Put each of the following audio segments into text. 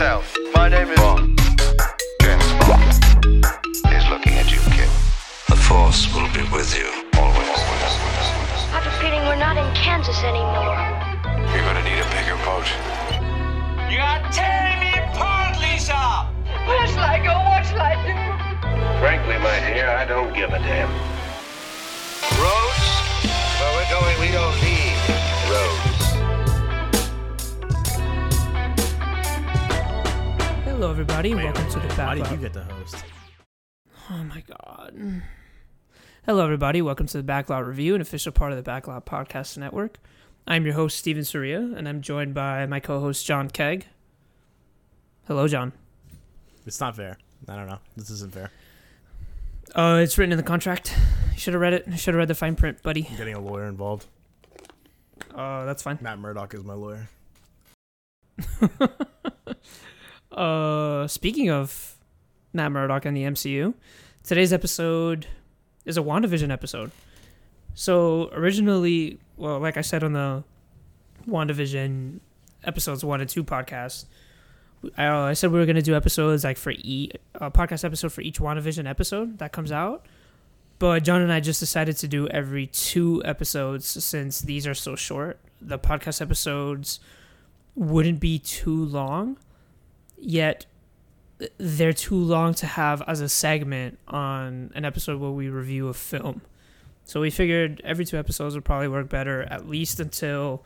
yourself. My name is. Bond. James Bond is looking at you, kid. The Force will be with you always. I have a feeling we're not in Kansas anymore. You're gonna need a bigger boat. You are tearing me apart, Lisa! Where shall I go? What shall I do? Frankly, my dear, I don't give a damn. Roads? Where we're going, we don't need Hello, everybody. Welcome to the Why did you get the host? Oh my god. Hello, everybody. Welcome to the Backlot Review, an official part of the Backlot Podcast Network. I'm your host, Steven Surya, and I'm joined by my co-host, John Keg. Hello, John. It's not fair. I don't know. This isn't fair. Uh, it's written in the contract. You should have read it. Should have read the fine print, buddy. I'm getting a lawyer involved. Uh, that's fine. Matt Murdock is my lawyer. Uh, speaking of Matt Murdock and the MCU, today's episode is a WandaVision episode. So originally, well, like I said on the WandaVision episodes one and two podcast, I, uh, I said we were gonna do episodes like for each a podcast episode for each WandaVision episode that comes out. But John and I just decided to do every two episodes since these are so short. The podcast episodes wouldn't be too long yet they're too long to have as a segment on an episode where we review a film. So we figured every two episodes would probably work better, at least until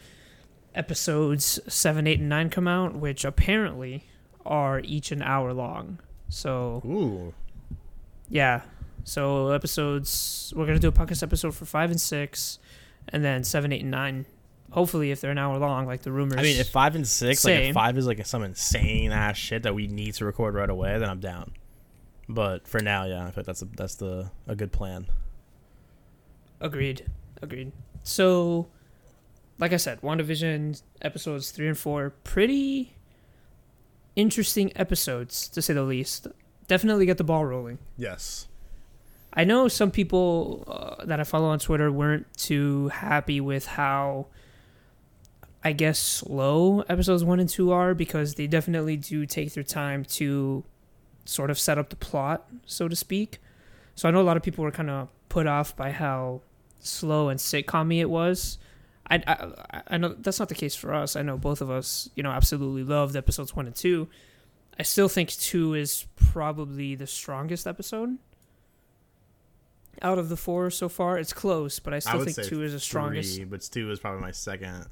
episodes 7, 8, and 9 come out, which apparently are each an hour long. So, Ooh. yeah. So episodes, we're to do a podcast episode for 5 and 6, and then 7, 8, and 9. Hopefully, if they're an hour long, like the rumors. I mean, if five and six, like Same. if five is like some insane ass shit that we need to record right away, then I'm down. But for now, yeah, I think that's a, that's the a good plan. Agreed. Agreed. So, like I said, WandaVision episodes three and four, pretty interesting episodes to say the least. Definitely get the ball rolling. Yes. I know some people uh, that I follow on Twitter weren't too happy with how, I guess, slow episodes one and two are because they definitely do take their time to sort of set up the plot, so to speak. So I know a lot of people were kind of put off by how slow and sitcom it was. I, I I know that's not the case for us. I know both of us, you know, absolutely loved episodes one and two. I still think two is probably the strongest episode out of the four so far. It's close, but I I still would think two is the strongest. Three, but two is probably my second.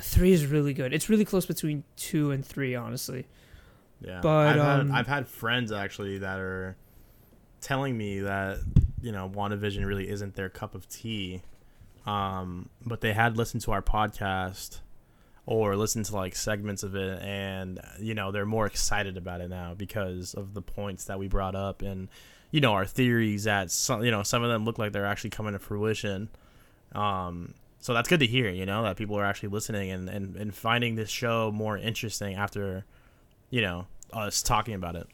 Three is really good. It's really close between two and three, honestly. Yeah, But, I've, um, had, I've had friends actually that are telling me that you know WandaVision really isn't their cup of tea, um, but they had listened to our podcast or listened to like segments of it, and you know they're more excited about it now because of the points that we brought up and you know our theories that some you know some of them look like they're actually coming to fruition. Um, so that's good to hear, you know, that people are actually listening and, and, and finding this show more interesting after you know, us talking about it.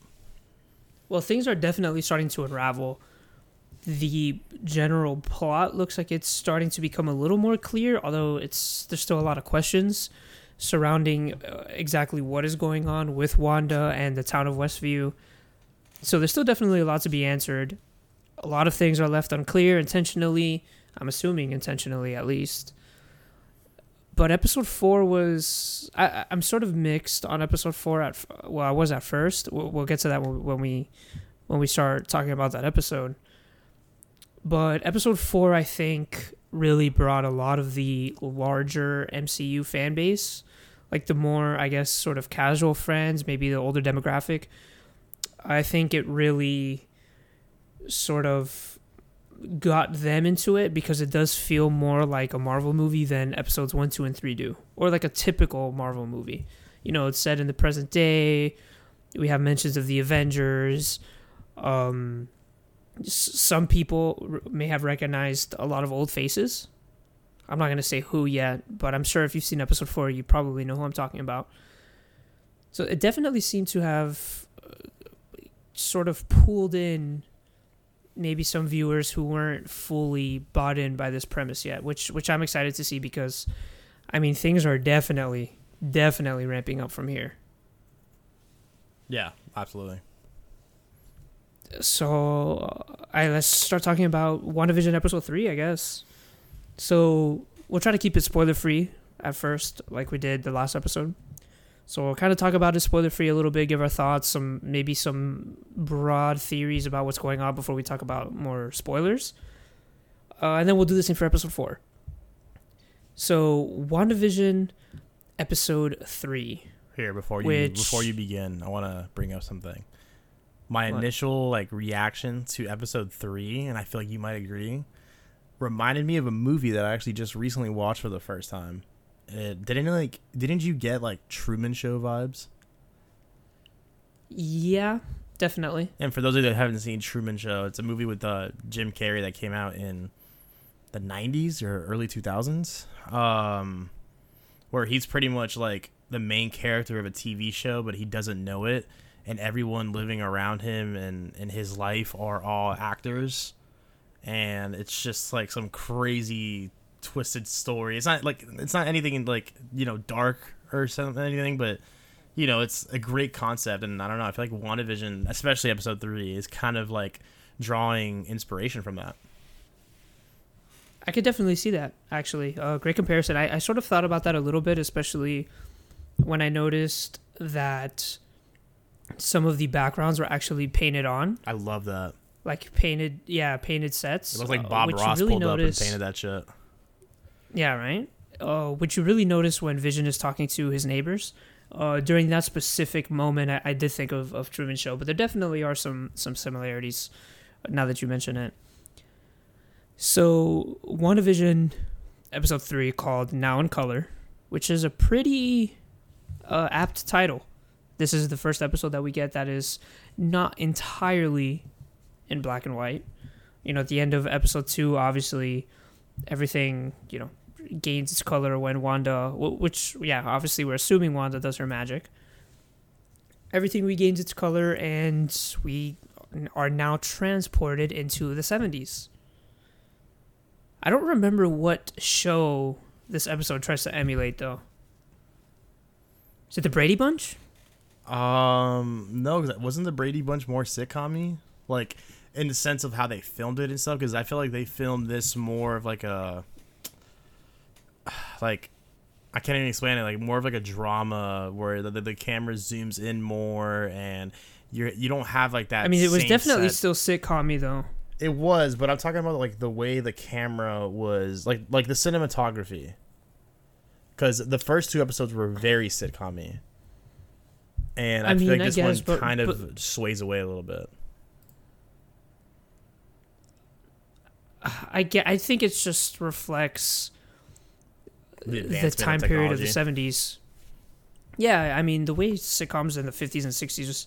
Well, things are definitely starting to unravel. The general plot looks like it's starting to become a little more clear, although it's there's still a lot of questions surrounding uh, exactly what is going on with Wanda and the town of Westview. So there's still definitely a lot to be answered. A lot of things are left unclear intentionally. I'm assuming intentionally, at least. But episode four was I, I'm sort of mixed on episode four. At well, I was at first. We'll, we'll get to that when we when we start talking about that episode. But episode four, I think, really brought a lot of the larger MCU fan base, like the more, I guess, sort of casual friends, maybe the older demographic. I think it really sort of got them into it because it does feel more like a Marvel movie than episodes one, two, and three do, or like a typical Marvel movie. You know, it's set in the present day. We have mentions of the Avengers. Um, some people may have recognized a lot of old faces. I'm not going to say who yet, but I'm sure if you've seen episode four, you probably know who I'm talking about. So it definitely seemed to have uh, sort of pulled in maybe some viewers who weren't fully bought in by this premise yet, which which I'm excited to see because I mean things are definitely definitely ramping up from here. Yeah, absolutely. So, uh, I let's start talking about WandaVision episode three, I guess. So we'll try to keep it spoiler free at first, like we did the last episode. So we'll kind of talk about it spoiler free a little bit, give our thoughts, some maybe some broad theories about what's going on before we talk about more spoilers. Uh, and then we'll do the same for episode four. So WandaVision episode three. Here before you Which- before you begin, I want to bring up something. My What? initial like reaction to episode three, and I feel like you might agree, reminded me of a movie that I actually just recently watched for the first time. It, didn't like didn't you get like Truman Show vibes? Yeah, definitely. And for those of you that haven't seen Truman Show, it's a movie with uh, Jim Carrey that came out in the 90s or early 2000s, um, where he's pretty much like the main character of a TV show, but he doesn't know it. And everyone living around him and in his life are all actors. And it's just like some crazy twisted story. It's not like it's not anything like you know dark or something anything, but you know it's a great concept. And I don't know, I feel like WandaVision, especially episode three, is kind of like drawing inspiration from that. I could definitely see that, actually. Uh, great comparison. I, I sort of thought about that a little bit, especially when I noticed that some of the backgrounds were actually painted on, I love that. like painted, yeah, painted sets. It looks like uh, Bob you Ross really pulled notice- up and painted that shit. Yeah, right. Uh, which you really notice when Vision is talking to his neighbors. Uh, during that specific moment, I, I did think of, of Truman Show, but there definitely are some some similarities. Now that you mention it, so WandaVision episode three called "Now in Color," which is a pretty uh, apt title. This is the first episode that we get that is not entirely in black and white. You know, at the end of episode two, obviously, everything you know gains its color when Wanda, which yeah, obviously we're assuming Wanda does her magic. Everything regains its color, and we are now transported into the seventies. I don't remember what show this episode tries to emulate, though. Is it the Brady Bunch? Um, no, wasn't the Brady Bunch more sitcom Like, in the sense of how they filmed it and stuff? Because I feel like they filmed this more of like a, like, I can't even explain it. Like more of like a drama where the, the, the camera zooms in more and you're you don't have like that. I mean, it was definitely set- still sitcom though. It was, but I'm talking about like the way the camera was, like like the cinematography. Because the first two episodes were very sitcom and I, I feel like this guess, one but- kind of but- sways away a little bit. I get. I think it just reflects The, the time period of the 70s. Yeah, I mean the way sitcoms in the 50s and 60s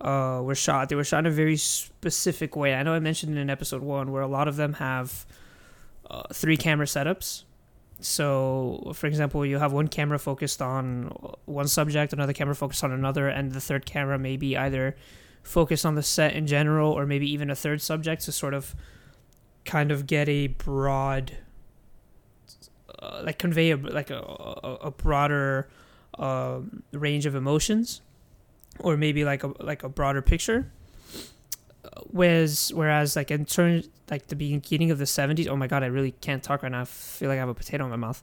uh, were shot, they were shot in a very specific way. I know I mentioned in episode one where a lot of them have uh, three camera setups. So, for example, you have one camera focused on one subject, another camera focused on another, and the third camera may be either focused on the set in general or maybe even a third subject to sort of kind of get a broad uh, like convey a like a a, a broader um, range of emotions, or maybe like a like a broader picture. Whereas whereas like in turn like the beginning of the seventies, oh my god, I really can't talk right now. I feel like I have a potato in my mouth.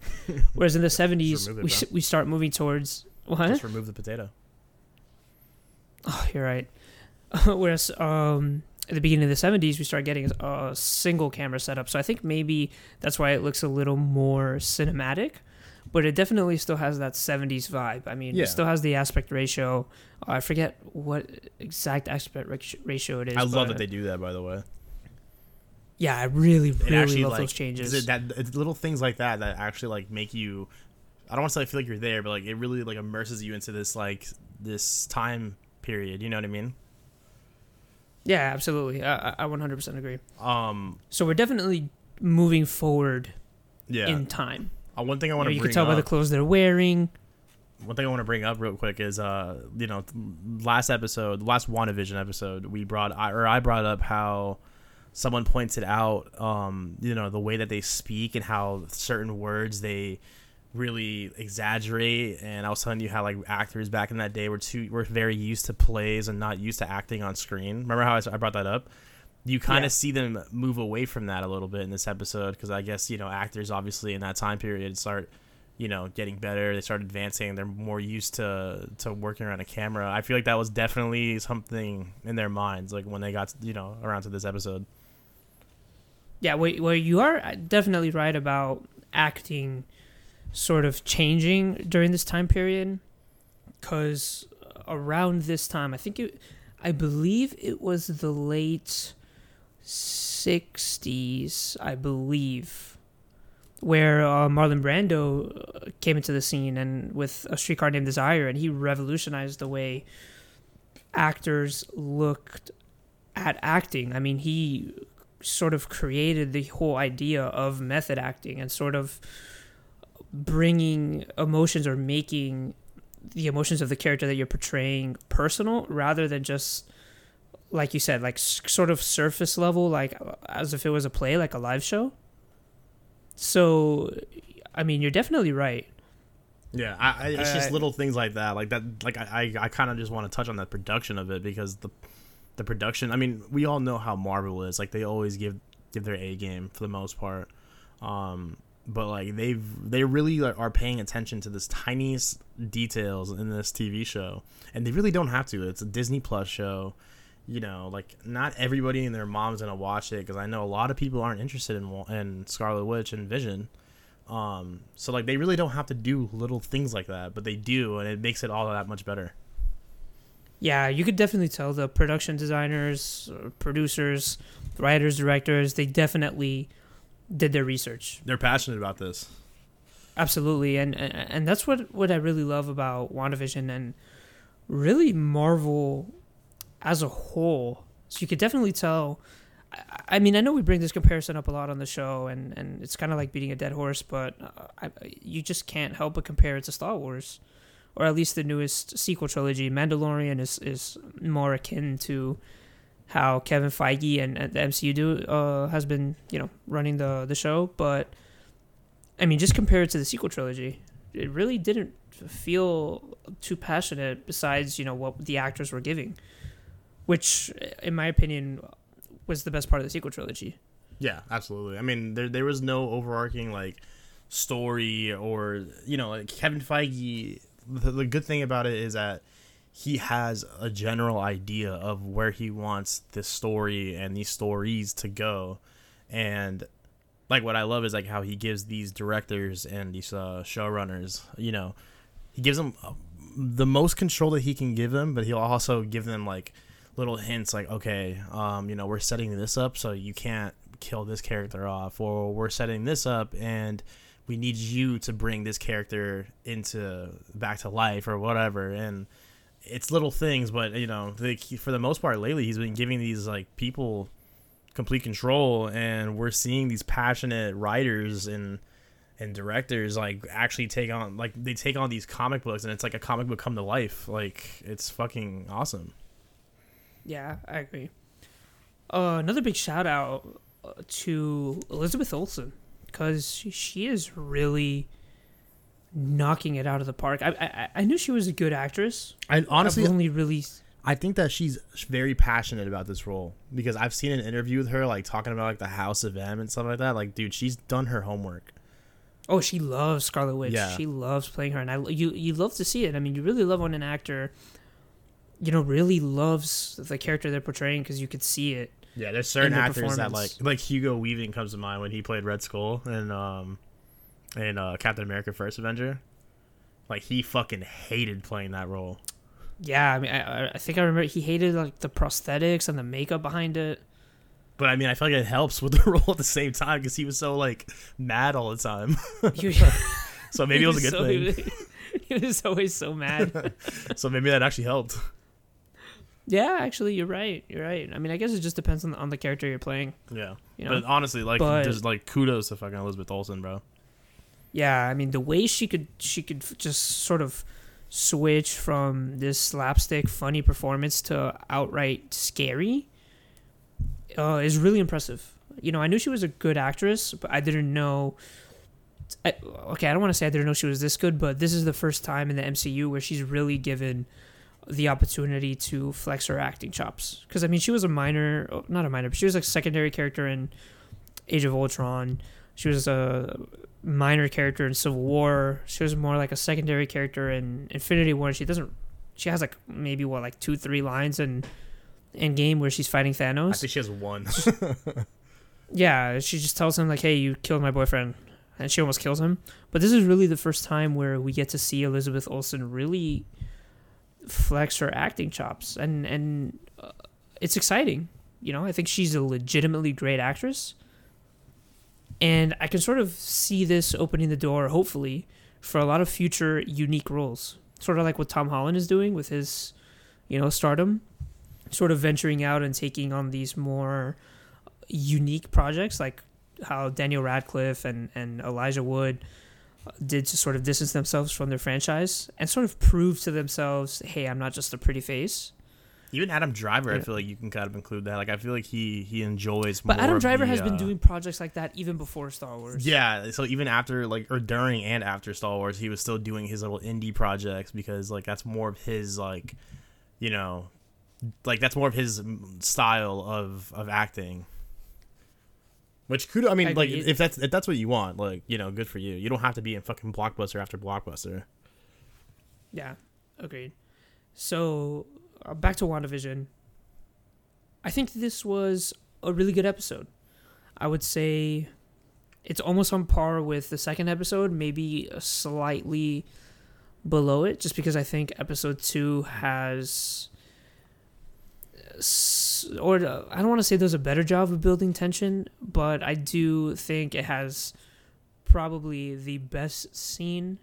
Whereas in the seventies, it, we bro. we start moving towards what? Just remove the potato. Oh, you're right. Whereas um, at the beginning of the 70s, we start getting a single camera setup. So I think maybe that's why it looks a little more cinematic, but it definitely still has that 70s vibe. I mean, Yeah. it still has the aspect ratio. Uh, I forget what exact aspect ratio it is. I love that they do that. By the way, Yeah, I really, really actually love like those changes. it that it's little things like that that actually like make you. I don't want to say I feel like you're there, but like it really like immerses you into this like this time period. You know what I mean? Yeah, absolutely. I, I I 100% agree. Um. So we're definitely moving forward Yeah. in time. uh, one thing I You, want to you bring can tell by the clothes they're wearing. one thing I want to bring up real quick is, uh, you know, last episode, last WandaVision episode, we brought, I, or I brought up how someone pointed out, um, you know, the way that they speak and how certain words they really exaggerate. And I was telling you how like actors back in that day were too were very used to plays and not used to acting on screen. Remember how I brought that up? You kind of Yeah. see them move away from that a little bit in this episode because I guess you know actors obviously in that time period start you know getting better. They start advancing. They're more used to to working around a camera. I feel like that was definitely something in their minds like when they got you know around to this episode. Yeah, well, well, you are uh, definitely right about acting sort of changing during this time period. Because around this time, I think it, I believe it was the late 60s, I believe, where uh, Marlon Brando uh, came into the scene and with A Streetcar Named Desire, and he revolutionized the way actors looked at acting. I mean, he sort of created the whole idea of method acting and sort of bringing emotions or making the emotions of the character that you're portraying personal rather than just like you said like s- sort of surface level like as if it was a play like a live show so i mean you're definitely right Yeah, I, I, it's just Uh, little things like that, like that. Like I, I, I kind of just want to touch on the production of it because the, the production. I mean, we all know how Marvel is. Like they always give give their A game for the most part. Um, but like they've they really are paying attention to this tiniest details in this TV show, and they really don't have to. It's a Disney Plus show. You know, like not everybody and their mom's gonna watch it because I know a lot of people aren't interested in in Scarlet Witch and Vision. Um, so like they really don't have to do little things like that, but they do, and it makes it all that much better. yeah you could definitely tell the production designers uh, producers writers directors they definitely did their research They're passionate about this. Absolutely, and and that's what what I really love about WandaVision and really Marvel as a whole. So you could definitely tell. I, I mean, I know we bring this comparison up a lot on the show, and and it's kind of like beating a dead horse, but uh, I, you just can't help but compare it to Star Wars, or at least the newest sequel trilogy. Mandalorian is is more akin to how Kevin Feige and, and the MCU do uh, has been you know running the the show, but I mean, just compare it to the sequel trilogy, it really didn't feel too passionate. Besides, you know what the actors were giving, which, in my opinion, was the best part of the sequel trilogy. Yeah, absolutely. I mean, there there was no overarching like story or you know, like Kevin Feige. The, the good thing about it is that he has a general idea of where he wants this story and these stories to go, and like what I love is like how he gives these directors and these uh, showrunners, you know, he gives them uh, the most control that he can give them, but he'll also give them like little hints like okay um you know we're setting this up so you can't kill this character off or we're setting this up and we need you to bring this character into back to life or whatever. And it's little things but you know the, for the most part lately he's been giving these like people complete control and we're seeing these passionate writers and and directors like actually take on like they take on these comic books and it's like a comic book come to life like it's fucking awesome Yeah, I agree. Uh, another big shout out uh, to Elizabeth Olsen because she, she is really knocking it out of the park. I, I I knew she was a good actress. and honestly I've only really I think that she's very passionate about this role because I've seen an interview with her, like talking about like the House of M and stuff like that. Like, dude, she's done her homework. Oh, she loves Scarlet Witch. Yeah. She loves playing her, and I you you love to see it. I mean, you really love when an actor, you know, really loves the character they're portraying because you could see it. Yeah, there's certain In actors that like like Hugo Weaving comes to mind when he played Red Skull and um in uh, Captain America: First Avenger. Like he fucking hated playing that role. Yeah, I mean, I, I- think I remember he hated like the prosthetics and the makeup behind it. But I mean, I feel like it helps with the role at the same time because he was so like mad all the time. So maybe it was a good so- thing. He was always so mad. So maybe that actually helped. yeah, actually, you're right. You're right. I mean, I guess it just depends on the, on the character you're playing. Yeah. You know? but honestly, like, But- just like kudos to fucking Elizabeth Olsen, bro. Yeah, I mean, the way she could she could just sort of switch from this slapstick funny performance to outright scary uh, is really impressive. You know, I knew she was a good actress, but I didn't know I, okay, I don't want to say I didn't know she was this good, but this is the first time in the MCU where she's really given the opportunity to flex her acting chops. Because I mean, she was a minor, oh, not a minor, but she was like a secondary character in Age of Ultron. She was a minor character in Civil War. She was more like a secondary character in Infinity War. She doesn't. She has like maybe what like two three lines in Endgame where she's fighting Thanos. I think she has one. yeah, she just tells him like, "Hey, you killed my boyfriend," and she almost kills him. But this is really the first time where we get to see Elizabeth Olsen really flex her acting chops, and and uh, it's exciting. You know, I think she's a legitimately great actress, and I can sort of see this opening the door, hopefully, for a lot of future unique roles. Sort of like what Tom Holland is doing with his, you know, stardom, sort of venturing out and taking on these more unique projects, like how Daniel Radcliffe and and Elijah Wood did to sort of distance themselves from their franchise and sort of prove to themselves, hey, I'm not just a pretty face. Even Adam Driver, I feel like you can kind of include that. Like, I feel like he he enjoys. But more Adam Driver the, has been uh, doing projects like that even before Star Wars. Yeah, so even after like or during and after Star Wars, he was still doing his little indie projects because like that's more of his like, you know, like that's more of his style of of acting. Which could I mean I like agree. if that's if that's what you want, like you know, good for you. You don't have to be in fucking blockbuster after blockbuster. Yeah, agreed. So uh, back to WandaVision. I think this was a really good episode. I would say it's almost on par with the second episode, maybe slightly below it, just because I think episode two has. Or uh, I don't want to say does a better job of building tension, but I do think it has probably the best scene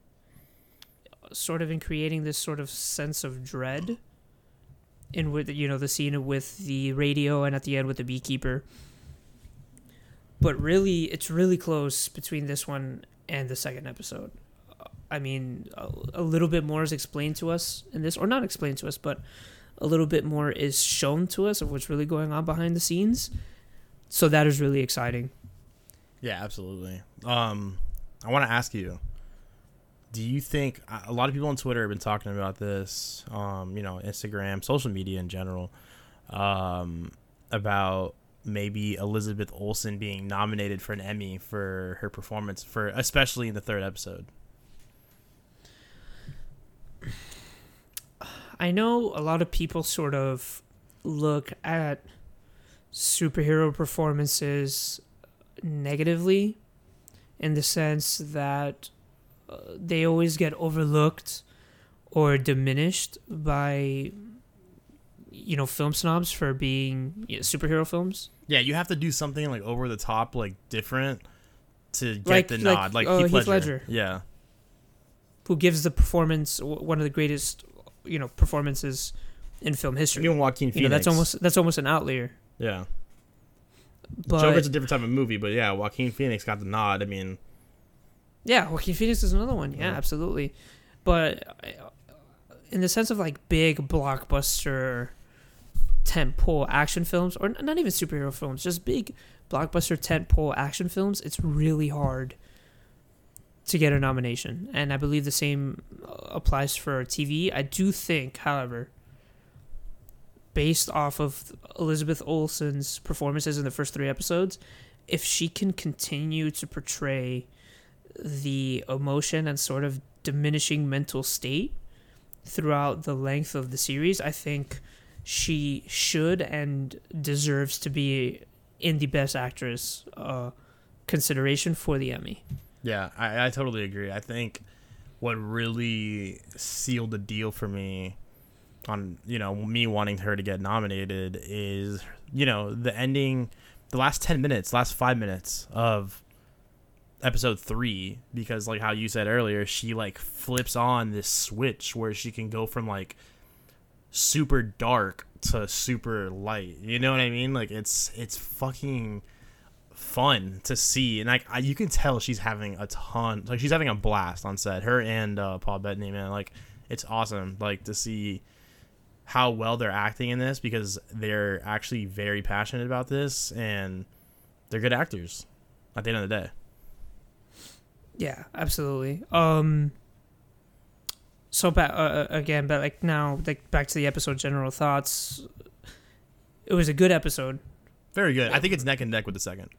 sort of in creating this sort of sense of dread in with you know the scene with the radio and at the end with the beekeeper. But really it's really close between this one and the second episode. I mean a, a little bit more is explained to us in this or not explained to us but a little bit more is shown to us of what's really going on behind the scenes. So that is really exciting. Yeah, absolutely. Um, I want to ask you: Do you think a lot of people on Twitter have been talking about this? Um, you know, Instagram, social media in general, um, about maybe Elizabeth Olsen being nominated for an Emmy for her performance for, especially in the third episode. I know a lot of people sort of look at superhero performances negatively in the sense that uh, they always get overlooked or diminished by you know film snobs for being you know, superhero films Yeah, you have to do something like over the top, like different, to get Like- the nod. Like uh, Heath, Heath Ledger. Ledger. Yeah, who gives the performance one of the greatest you know performances in film history even Joaquin you Phoenix. know that's almost that's almost an outlier yeah. but Joker's a different type of movie, but yeah, Joaquin Phoenix got the nod. I mean, Yeah, Joaquin Phoenix is another one. Yeah, absolutely. But uh, in the sense of like big blockbuster tentpole action films, or not even superhero films, just big blockbuster tentpole action films, it's really hard to get a nomination. And I believe the same uh, applies for TV. I do think, however, based off of Elizabeth Olsen's performances in the first three episodes, if she can continue to portray the emotion and sort of diminishing mental state throughout the length of the series, I think she should and deserves to be in the best actress uh, consideration for the Emmy. Yeah, I, I totally agree. I think what really sealed the deal for me on you know me wanting her to get nominated is you know the ending, the last ten minutes, last five minutes of episode three because like how you said earlier, she like flips on this switch where she can go from like super dark to super light. You know what I mean? Like it's it's fucking fun to see, and like I, you can tell she's having a ton, like she's having a blast on set. Her and uh, Paul Bettany, man, like it's awesome, like to see how well they're acting in this because they're actually very passionate about this and they're good actors at the end of the day. Yeah, absolutely. Um. So back uh, again, but like now, like back to the episode. General thoughts. It was a good episode. Very good. I think it's neck and neck with the second.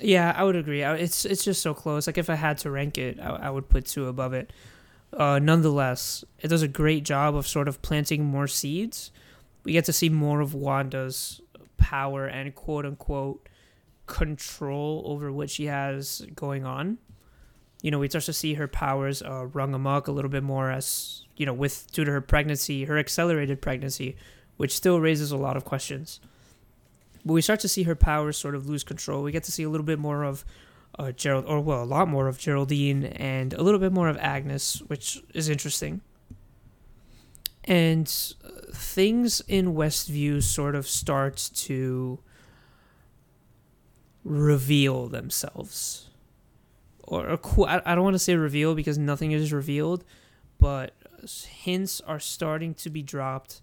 Yeah, I would agree. It's it's just so close. Like if I had to rank it, I, I would put two above it. Uh, nonetheless, it does a great job of sort of planting more seeds. We get to see more of Wanda's power and quote unquote control over what she has going on. You know, we start to see her powers uh, rung amok a little bit more as you know, with due to her pregnancy, her accelerated pregnancy, which still raises a lot of questions but we start to see her powers sort of lose control. We get to see a little bit more of uh, Gerald, or well, a lot more of Geraldine, and a little bit more of Agnes, which is interesting. And uh, things in Westview sort of start to reveal themselves, or, or qu- I I don't want to say reveal because nothing is revealed, but hints are starting to be dropped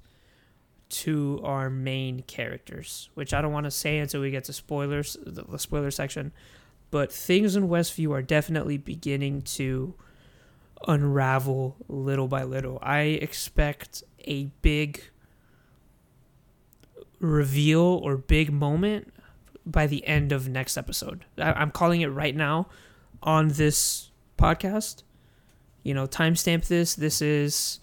to our main characters, which I don't want to say until we get to spoilers, the, the spoiler section. But things in Westview are definitely beginning to unravel little by little. I expect a big reveal or big moment by the end of next episode. I, I'm calling it right now on this podcast. You know, timestamp this. This is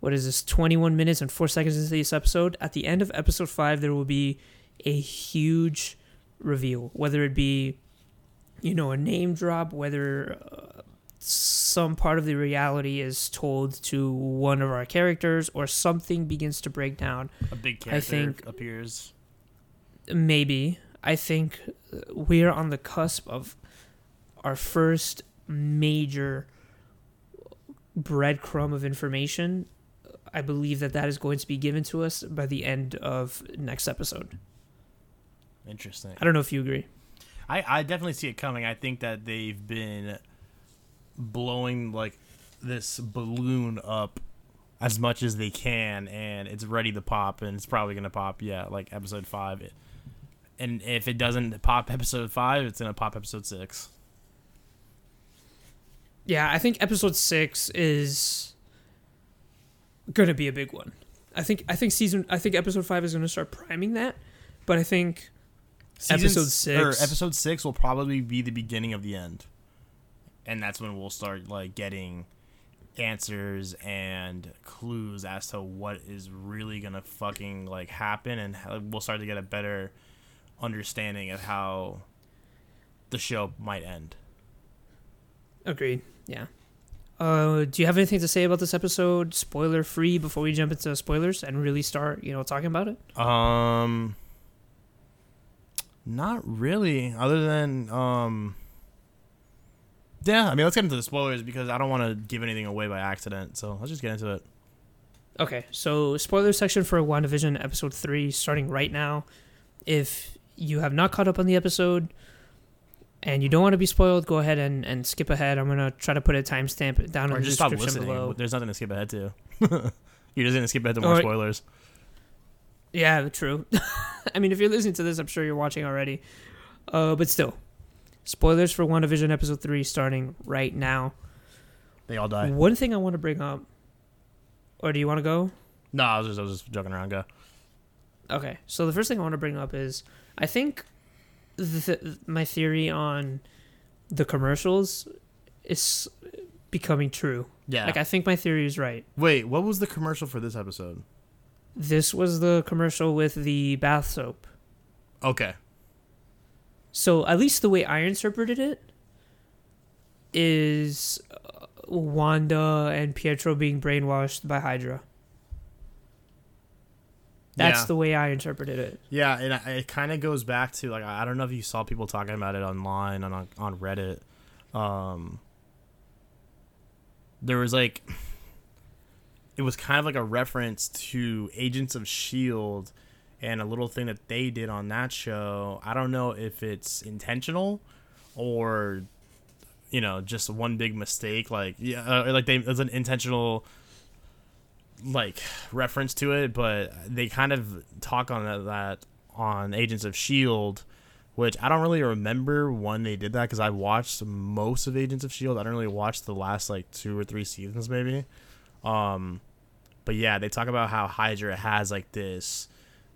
what is this 21 minutes and 4 seconds into this episode at the end of episode 5 there will be a huge reveal whether it be you know a name drop whether uh, some part of the reality is told to one of our characters or something begins to break down A big I character think- appears. maybe i think we're on the cusp of our first major breadcrumb of information i believe that that is going to be given to us by the end of next episode Interesting. i don't know if you agree I, I definitely see it coming. I think that they've been blowing like this balloon up as much as they can, and it's ready to pop, and it's probably gonna pop. Yeah, like episode five. It, and if it doesn't pop episode five, it's gonna pop episode six. Yeah i think episode 6 is gonna be a big one i think i think season i think episode 5 is gonna start priming that but i think Episode Season s- or six. episode six will probably be the beginning of the end, and that's when we'll start like getting answers and clues as to what is really gonna fucking like happen, and how, we'll start to get a better understanding of how the show might end. Agreed. Yeah. Uh, do you have anything to say about this episode, spoiler free, before we jump into spoilers and really start, you know, talking about it? Um, not really. Other than um, yeah. I mean, let's get into the spoilers because I don't want to give anything away by accident. So let's just get into it. Okay, so spoiler section for WandaVision episode three starting right now. If you have not caught up on the episode and you don't want to be spoiled, go ahead and, and skip ahead. I'm gonna try to put a timestamp down Or in the description below. There's nothing to skip ahead to. You're just gonna skip ahead to more Or- spoilers. Yeah, true. I mean, if you're listening to this, I'm sure you're watching already. Uh, but still, spoilers for WandaVision episode three starting right now. They all die. One thing I want to bring up, or do you want to go? No, I was just I was just joking around. Go. Okay, so the first thing I want to bring up is I think th- my theory on the commercials is becoming true. Yeah. Like I think my theory is right. Wait, what was the commercial for this episode? This was the commercial with the bath soap. Okay. So at least the way I interpreted it is uh, Wanda and Pietro being brainwashed by Hydra. That's Yeah. the way I interpreted it. Yeah, and I- it kind of goes back to like I don't know if you saw people talking about it online on on Reddit. Um, there was like, it was kind of like a reference to Agents of Shield, and a little thing that they did on that show. I don't know if it's intentional, or, you know, just one big mistake. Like yeah, uh, like they it's an intentional like reference to it, but they kind of talk on that, that on Agents of Shield which I don't really remember when they did that because I watched most of Agents of Shield. I don't really watch the last like two or three seasons maybe. Um, but yeah, they talk about how Hydra has like this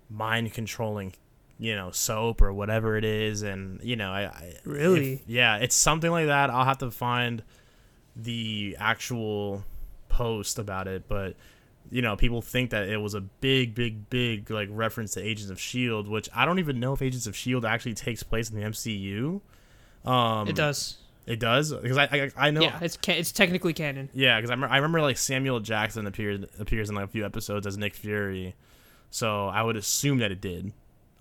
mind controlling, you know, soap or whatever it is, and you know, I, I Really? if- yeah, it's something like that. I'll have to find the actual post about it, but you know, people think that it was a big, big, big like reference to Agents of Shield, which I don't even know if Agents of Shield actually takes place in the MCU. Um, it does. It does because I, I I know Yeah, it's ca- it's technically canon. yeah, because I, remember- I remember like Samuel Jackson appeared appears in like a few episodes as Nick Fury, so I would assume that it did.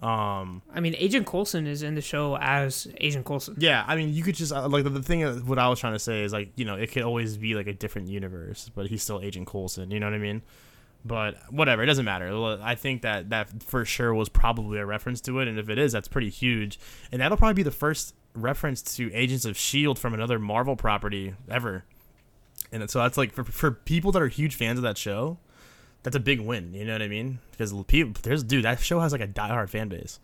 Um, I mean, Agent Coulson is in the show as Agent Coulson. yeah, I mean you could just uh, like the, the thing of what I was trying to say is like you know it could always be like a different universe, but he's still Agent Coulson. You know what I mean? But whatever, it doesn't matter. I think that that for sure was probably a reference to it, and if it is, that's pretty huge, and that'll probably be the first reference to Agents of Shield from another Marvel property ever. And so that's like for, for people that are huge fans of that show, that's a big win. You know what I mean? Because people, there's dude, that show has like a diehard fan base.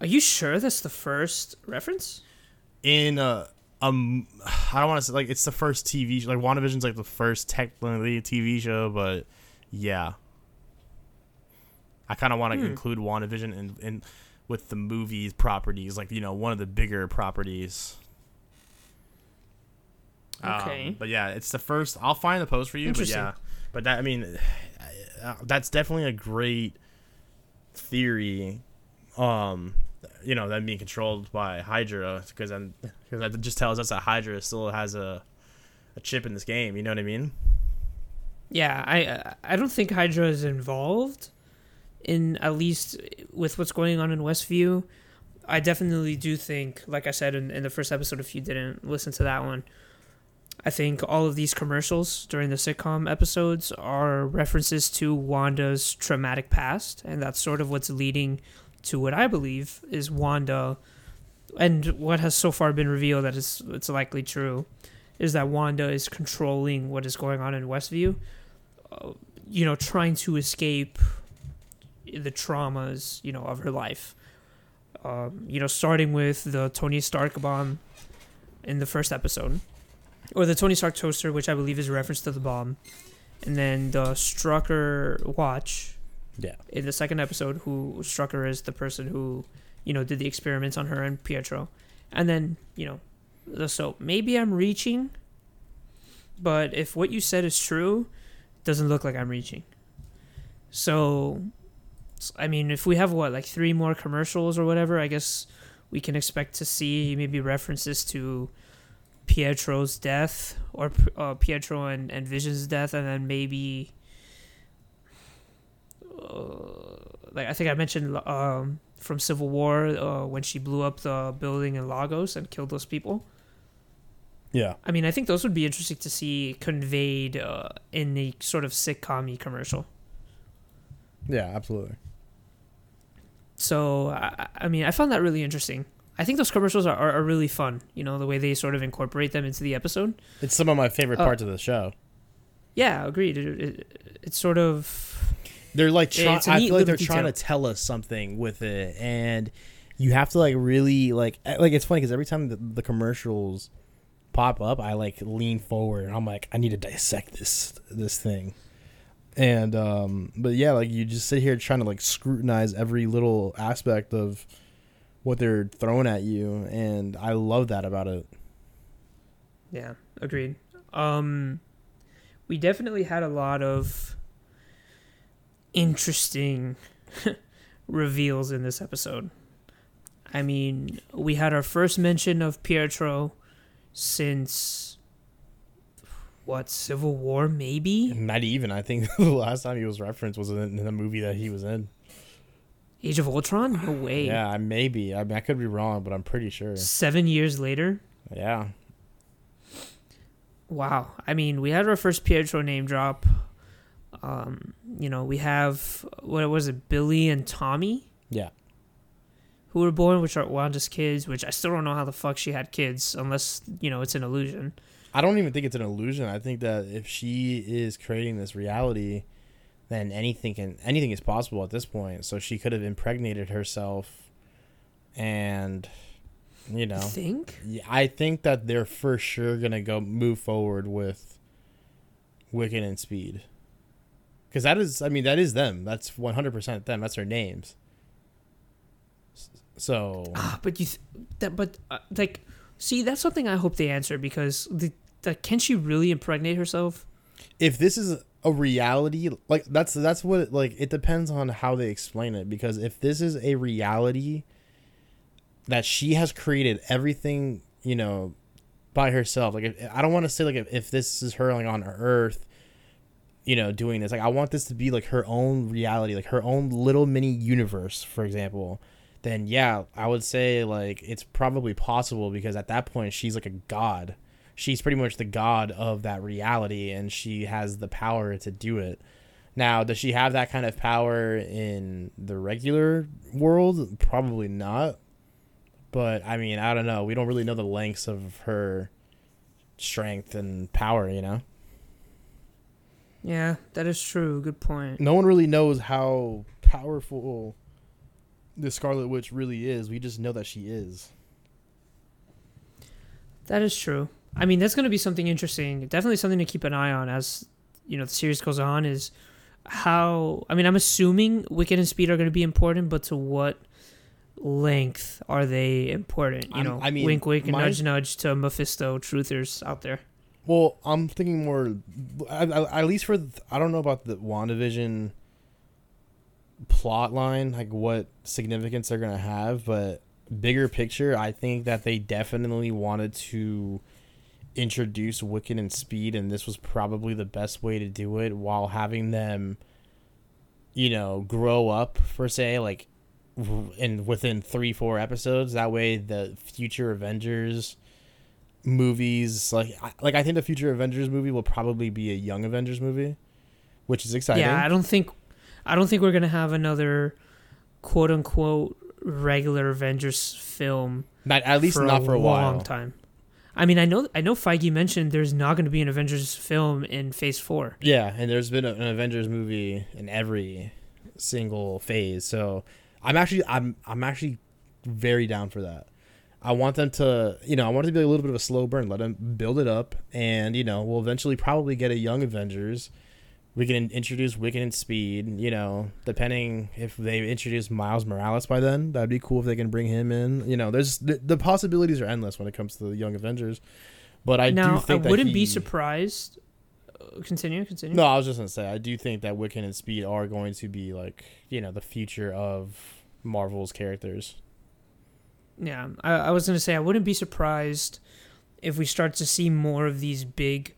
Are you sure that's the first reference? In uh, um, I don't want to say like it's the first TV show. Like WandaVision's like the first technically TV show, but yeah, I kind of want to include WandaVision in in with the movies properties, like you know one of the bigger properties. Um, Okay. but yeah, it's the first. I'll find the post for you. But yeah, but that I mean, uh, that's definitely a great theory. Um, you know, them being controlled by Hydra because then because that just tells us that Hydra still has a a chip in this game. You know what I mean? Yeah, I I don't think Hydra is involved in at least with what's going on in Westview. I definitely do think, like I said in, in the first episode, if you didn't listen to that one, I think all of these commercials during the sitcom episodes are references to Wanda's traumatic past, and that's sort of what's leading to what I believe is Wanda, and what has so far been revealed that is it's likely true, is that Wanda is controlling what is going on in Westview, uh, you know, trying to escape the traumas, you know, of her life. Um, you know, starting with the Tony Stark bomb in the first episode, or the Tony Stark toaster, which I believe is a reference to the bomb, and then the Strucker watch Yeah. in the second episode, who Strucker is the person who, you know, did the experiments on her and Pietro, and then you know, the soap. Maybe I'm reaching, but if what you said is true, doesn't look like I'm reaching. So, I mean, if we have what like three more commercials or whatever, I guess we can expect to see maybe references to Pietro's death or uh, Pietro and, and Vision's death, and then maybe uh, like I think I mentioned um, from Civil War uh, when she blew up the building in Lagos and killed those people. Yeah. I mean, I think those would be interesting to see conveyed uh, in a sort of sitcom commercial. Yeah. Absolutely. So, I, I mean, I found that really interesting. I think those commercials are, are, are really fun, you know, the way they sort of incorporate them into the episode. It's some of my favorite Uh, parts of the show. Yeah, agreed. It, it, it's sort of. They're like Yeah, trying. it's a I feel like they're little trying to tell us something with it, and you have to like really like eh, like it's funny because every time the, the commercials pop up, I like lean forward and I'm like, I need to dissect this this thing. And um, but yeah, like you just sit here trying to like scrutinize every little aspect of what they're throwing at you, and I love that about it. Yeah, agreed. Um, we definitely had a lot of interesting reveals in this episode. I mean, we had our first mention of Pietro since what Civil War, maybe Not even. I think the last time he was referenced was in, in the movie that he was in. Age of Ultron. No way. Yeah, maybe. I mean, I could be wrong, but I'm pretty sure. Seven years later. Yeah. Wow. I mean, we had our first Pietro name drop. Um, you know, we have what was it, Billy and Tommy, Yeah. who were born, which are Wanda's kids. Which I still don't know how the fuck she had kids, unless you know it's an illusion. I don't even think it's an illusion. I think that if she is creating this reality, then anything can anything is possible at this point. So she could have impregnated herself and you know, Think? I think that they're for sure gonna go move forward with Wiccan and Speed. Because that is, I mean, that is them. That's one hundred percent them. That's their names. So Ah, but you th- that but uh, like see that's something I hope they answer because the, the can she really impregnate herself? if this is a reality like that's that's what like it depends on how they explain it because if this is a reality that she has created everything you know by herself like if, i don't want to say like if, if this is her like on earth you know doing this like i want this to be like her own reality like her own little mini universe for example then yeah i would say like it's probably possible because at that point she's like a god she's pretty much the god of that reality and she has the power to do it now does she have that kind of power in the regular world probably not but i mean i don't know we don't really know the lengths of her strength and power you know Yeah, that is true. Good point. no one really knows how powerful the Scarlet Witch really is. We just know that she is. That is true. I mean, that's going to be something interesting. Definitely something to keep an eye on as you know the series goes on. Is how I mean, I'm assuming Wiccan and Speed are going to be important, but to what length are they important? You know, I mean, wink, wink, and my- nudge, nudge to Mephisto truthers out there. Well, I'm thinking more, I, I, at least for I don't know about the Wandavision plot line, like what significance they're gonna have, but bigger picture, I think that they definitely wanted to introduce Wiccan and Speed, and this was probably the best way to do it while having them, you know, grow up per se, like, in within three four episodes. That way, the future Avengers movies like I- like I think the future Avengers movie will probably be a young Avengers movie, which is exciting. Yeah, I don't think, I don't think we're going to have another quote unquote regular Avengers film not at least for not a for a long while. time. I mean, I know I know Feige mentioned there's not going to be an Avengers film in Phase Four. Yeah, and there's been an Avengers movie in every single phase. So I'm actually I'm I'm actually very down for that. I want them to, you know, I want it to be a little bit of a slow burn. Let them build it up, and you know, we'll eventually probably get a young Avengers. We can introduce Wiccan and Speed. You know, depending if they introduce Miles Morales by then, that'd be cool if they can bring him in. You know, there's the, the possibilities are endless when it comes to the young Avengers. But I now, do think I wouldn't be surprised. uh, Continue, continue. no, I was just gonna say I do think that Wiccan and Speed are going to be like you know the future of Marvel's characters. Yeah, I, I was gonna say I wouldn't be surprised if we start to see more of these big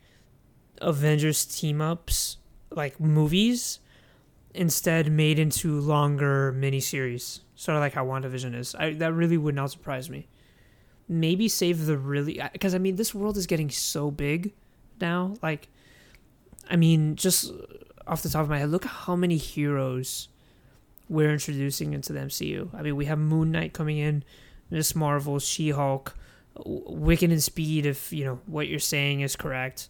Avengers team ups, like movies, instead made into longer miniseries, sort of like how WandaVision is. I, that really would not surprise me. Maybe save the really because I mean this world is getting so big now. Like, I mean, just off the top of my head, look at how many heroes we're introducing into the MCU. I mean, we have Moon Knight coming in, Miss Marvel, She Hulk, Wiccan and Speed. If you know what you're saying is correct.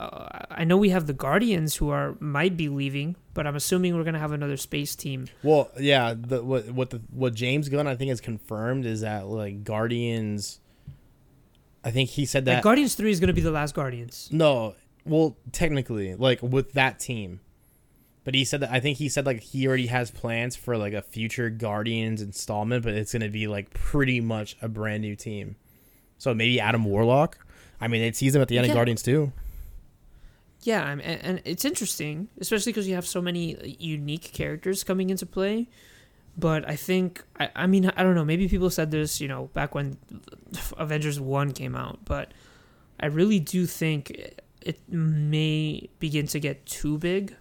Uh, I know we have the Guardians who are might be leaving, but I'm assuming we're gonna have another space team. Well, yeah, the, what what the what James Gunn I think is confirmed is that like Guardians. I think he said Like that Guardians Three is gonna be the last Guardians. no, well technically like with that team, but he said that I think he said like he already has plans for like a future Guardians installment, but it's gonna be like pretty much a brand new team. So maybe Adam Warlock. I mean, it sees him at the end Yeah. of Guardians too. Yeah, I'm- and, it's interesting, especially because you have so many uh, unique characters coming into play. But I think, I, I mean, I don't know. Maybe people said this, you know, back when Avengers One came out, but I really do think it- it may begin to get too big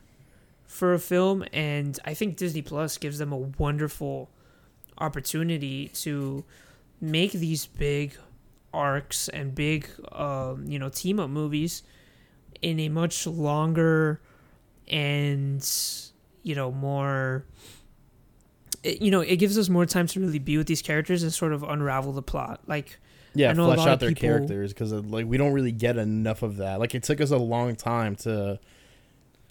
for a film, and I think Disney Plus gives them a wonderful opportunity to make these big arcs and big, um, you know, team up movies in a much longer and you know more it, you know it gives us more time to really be with these characters and sort of unravel the plot like yeah, I know a flesh lot out of their people- characters because uh, like we don't really get enough of that. Like it took us a long time to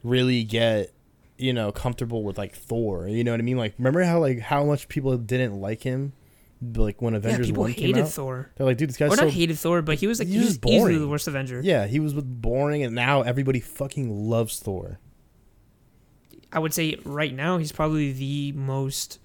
really get you know comfortable with like Thor. You know what I mean? Like remember how like how much people didn't like him like when Yeah, Avengers people One came hated out. Thor. They're like, dude, this guy's Or so not hated Thor, but he was like he's he was just easily the worst Avenger. yeah, he was boring, and now everybody fucking loves Thor. I would say right now he's probably the most,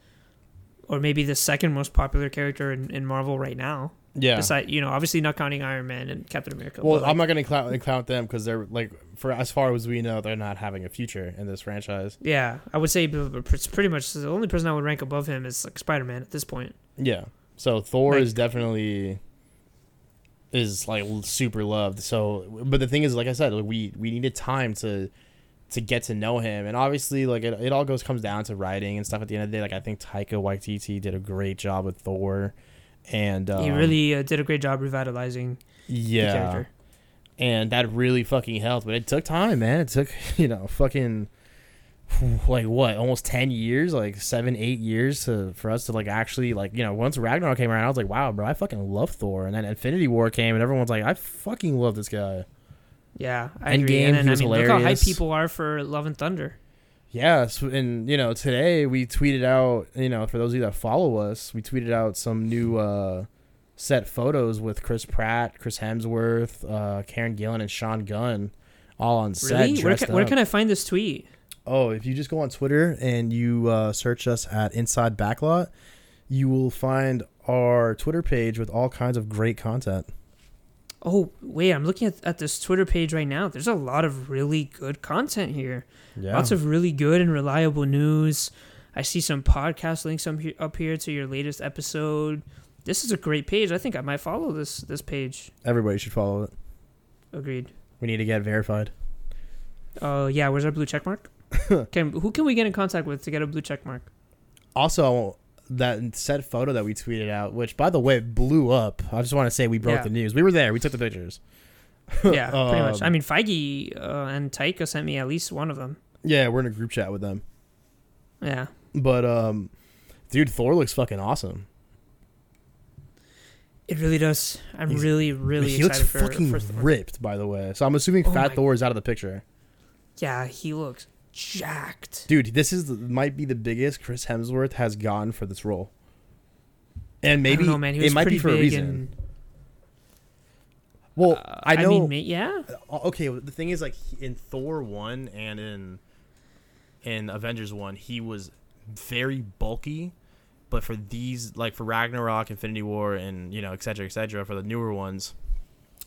or maybe the second most popular character in, in Marvel right now. Yeah. Besides, you know, obviously not counting Iron Man and Captain America. well, like, I'm not gonna count, count them because they're like, for as far as we know, they're not having a future in this franchise. yeah, I would say it's pretty much the only person I would rank above him is like Spider Man at this point. Yeah. So Thor Like- is definitely is like super loved. So, but the thing is, like I said, like, we we needed time to to get to know him, and obviously, like it, it all goes comes down to writing and stuff. At the end of the day, like I think Taika Waititi did a great job with Thor, and um, he really uh, did a great job revitalizing the yeah, character. and that really fucking helped. But it took time, man. It took you know fucking like what almost 10 years like seven eight years to for us to like actually like you know once ragnarok came around i was like wow bro i fucking love thor and then infinity war came and everyone's like i fucking love this guy Yeah, I Endgame, agree. And he I mean, look how hype hilarious. people are for Love and Thunder. yeah so, and you know today we tweeted out you know for those of you that follow us we tweeted out some new uh set photos with chris pratt chris hemsworth uh karen gillan and sean gunn all on set Really? Where can, where can I find this tweet? Oh, if you just go on Twitter and you uh, search us at Inside Backlot, you will find our Twitter page with all kinds of great content. Oh, wait, I'm looking at, at this Twitter page right now. There's a lot of really good content here. Yeah. Lots of really good and reliable news. I see some podcast links up here, up here to your latest episode. This is a great page. I think I might follow this this page. Everybody should follow it. Agreed. We need to get verified. Uh, yeah. Where's our blue check mark? can who can we get in contact with to get a blue check mark? Also, that set photo that we tweeted out, which by the way blew up. I just want to say we broke Yeah. the news. We were there. We took the pictures. Yeah, pretty much. Um, I mean, Feige uh, and Taika sent me at least one of them. Yeah, we're in a group chat with them. Yeah. But um, dude, Thor looks fucking awesome. It really does. I'm He's- really, really he looks excited for, fucking for Thor. ripped, by the way. So I'm assuming Oh Fat Thor is out of the picture. Yeah, he looks jacked. Dude, this is might be the biggest Chris Hemsworth has gone for this role. And maybe I know, man. He was it might be for a reason. and well, uh, I know. mean, ma- yeah. uh, okay, the thing is, like in Thor one and in in Avengers one, he was very bulky. But for these, like for Ragnarok, Infinity War, and you know, et cetera, et cetera, for the newer ones,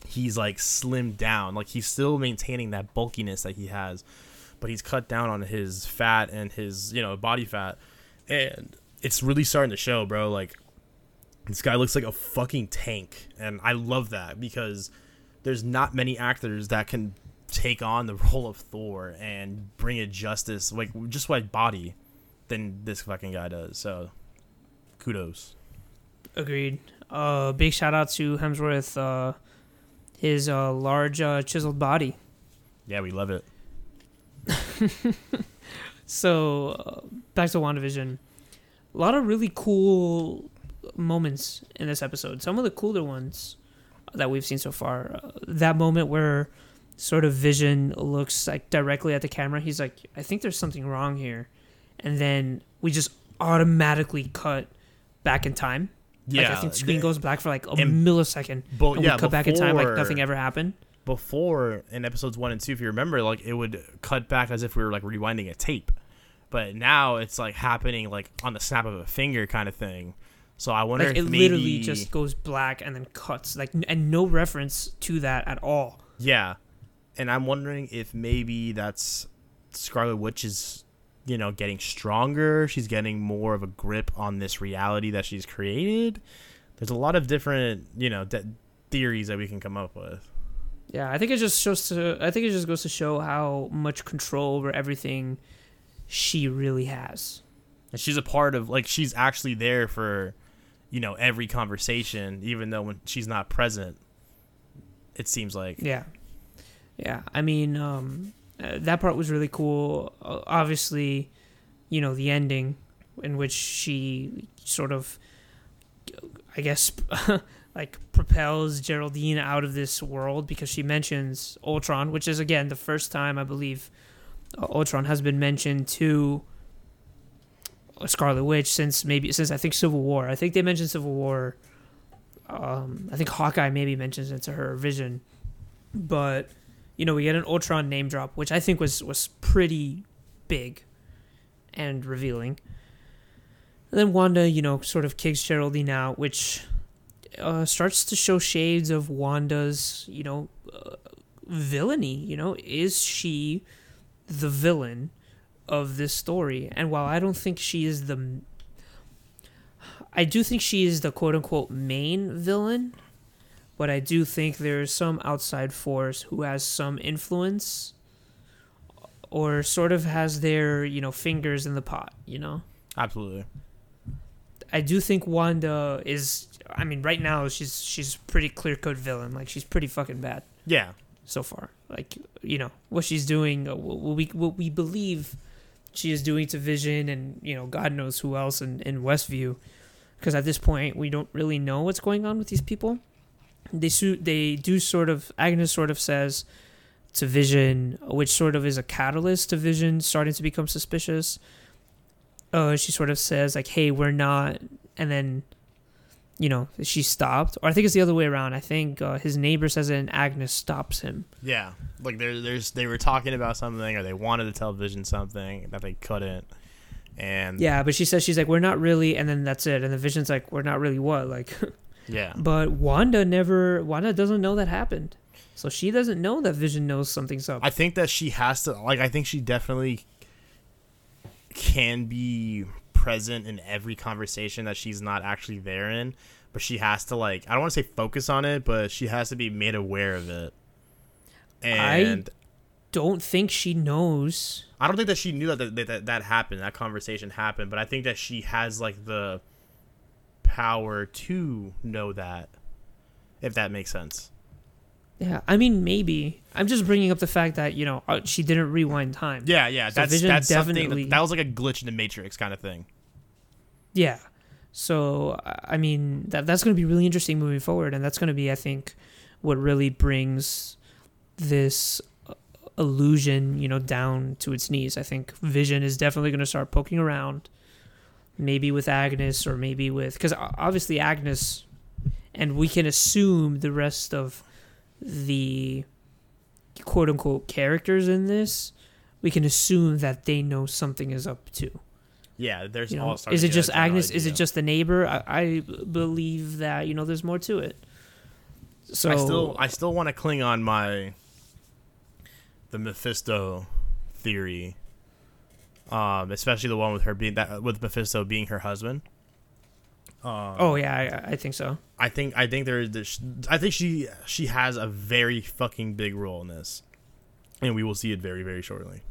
he's like slimmed down. Like he's still maintaining that bulkiness that he has, but he's cut down on his fat and his you know body fat, and it's really starting to show, bro. Like this guy looks like a fucking tank, and I love that because there's not many actors that can take on the role of Thor and bring it justice, like just like body, than this fucking guy does. So, kudos. Agreed. Uh, big shout out to Hemsworth. Uh, his uh, large uh, chiseled body. Yeah, we love it. So uh, back to WandaVision. A lot of really cool moments in this episode. Some of the cooler ones that we've seen so far. Uh, that moment where sort of Vision looks like directly at the camera. He's like, "I think there's something wrong here," and then we just automatically cut back in time. like, I think the screen goes black for like a millisecond, But and yeah, we cut back in time like nothing ever happened. Before in episodes one and two, if you remember, like it would cut back as if we were like rewinding a tape. But now it's like happening like on the snap of a finger kind of thing. So I wonder Like if it maybe literally just goes black and then cuts, like and no reference to that at all. yeah, and I'm wondering if maybe that's Scarlet Witch is you know getting stronger. She's getting more of a grip on this reality that she's created. There's a lot of different you know de- theories that we can come up with. Yeah, I think it just shows to. I think it just goes to show how much control over everything she really has. And she's a part of like she's actually there for, you know, every conversation, even though when she's not present. It seems like Yeah, yeah. I mean, um, uh, that part was really cool. Obviously, you know, the ending in which she sort of, I guess, like propels Geraldine out of this world because she mentions Ultron, which is again the first time I believe uh, Ultron has been mentioned to Scarlet Witch since maybe since I think Civil War. I think they mentioned Civil War. Um, I think Hawkeye maybe mentions it to her Vision, but you know we get an Ultron name drop, which I think was was pretty big and revealing. And then Wanda, you know, sort of kicks Geraldine out, which uh, starts to show shades of Wanda's, you know, uh, villainy. You know, is she the villain of this story? And while I don't think she is the, I do think she is the quote unquote main villain, but I do think there's some outside force who has some influence or sort of has their, you know, fingers in the pot, you know? Absolutely. I do think Wanda is. I mean, right now she's she's pretty clear cut villain. Like she's pretty fucking bad Yeah. so far. Like you know what she's doing, uh, what we what we believe she is doing to Vision, and you know God knows who else in in Westview. Because at this point we don't really know what's going on with these people. They su- they do sort of Agnes sort of says to Vision, which sort of is a catalyst to Vision starting to become suspicious. Uh, she sort of says like, "Hey, we're not," and then, you know, she stopped. Or I think it's the other way around. I think uh, his neighbor says it, and Agnes stops him. Yeah. Like there, there's they were talking about something, or they wanted to tell Vision something that they couldn't, and Yeah, but she says she's like, "We're not really," and then that's it. And the Vision's like, "We're not really what?" Like, yeah, but Wanda never. Wanda doesn't know that happened, so she doesn't know that Vision knows something's up. I think that she has to like. I think she definitely can be present in every conversation that she's not actually there in, but she has to like. I don't want to say focus on it, but she has to be made aware of it. And Don't think she knows. I don't think that she knew that that, that that happened. That conversation happened, but I think that she has like the power to know that. If that makes sense. Yeah, I mean maybe. I'm just bringing up the fact that you know uh, she didn't rewind time. Yeah, yeah. So That's Vision that's definitely- that, that was like a glitch in the Matrix kind of thing. Yeah. So I mean that that's going to be really interesting moving forward, and that's going to be I think what really brings this uh, illusion you know down to its knees. I think Vision is definitely going to start poking around, maybe with Agnes or maybe with because obviously Agnes, and we can assume the rest of the quote unquote characters in this. We can assume that they know something is up too. Yeah, there's You know, is it just Agnes? Is it just the neighbor? I, I believe that you know there's more to it. So I still I still want to cling on my the Mephisto theory. Um, especially the one with her being that with Mephisto being her husband. oh yeah, I, I think so. I think I think there there's I think she she has a very fucking big role in this, and we will see it very very shortly.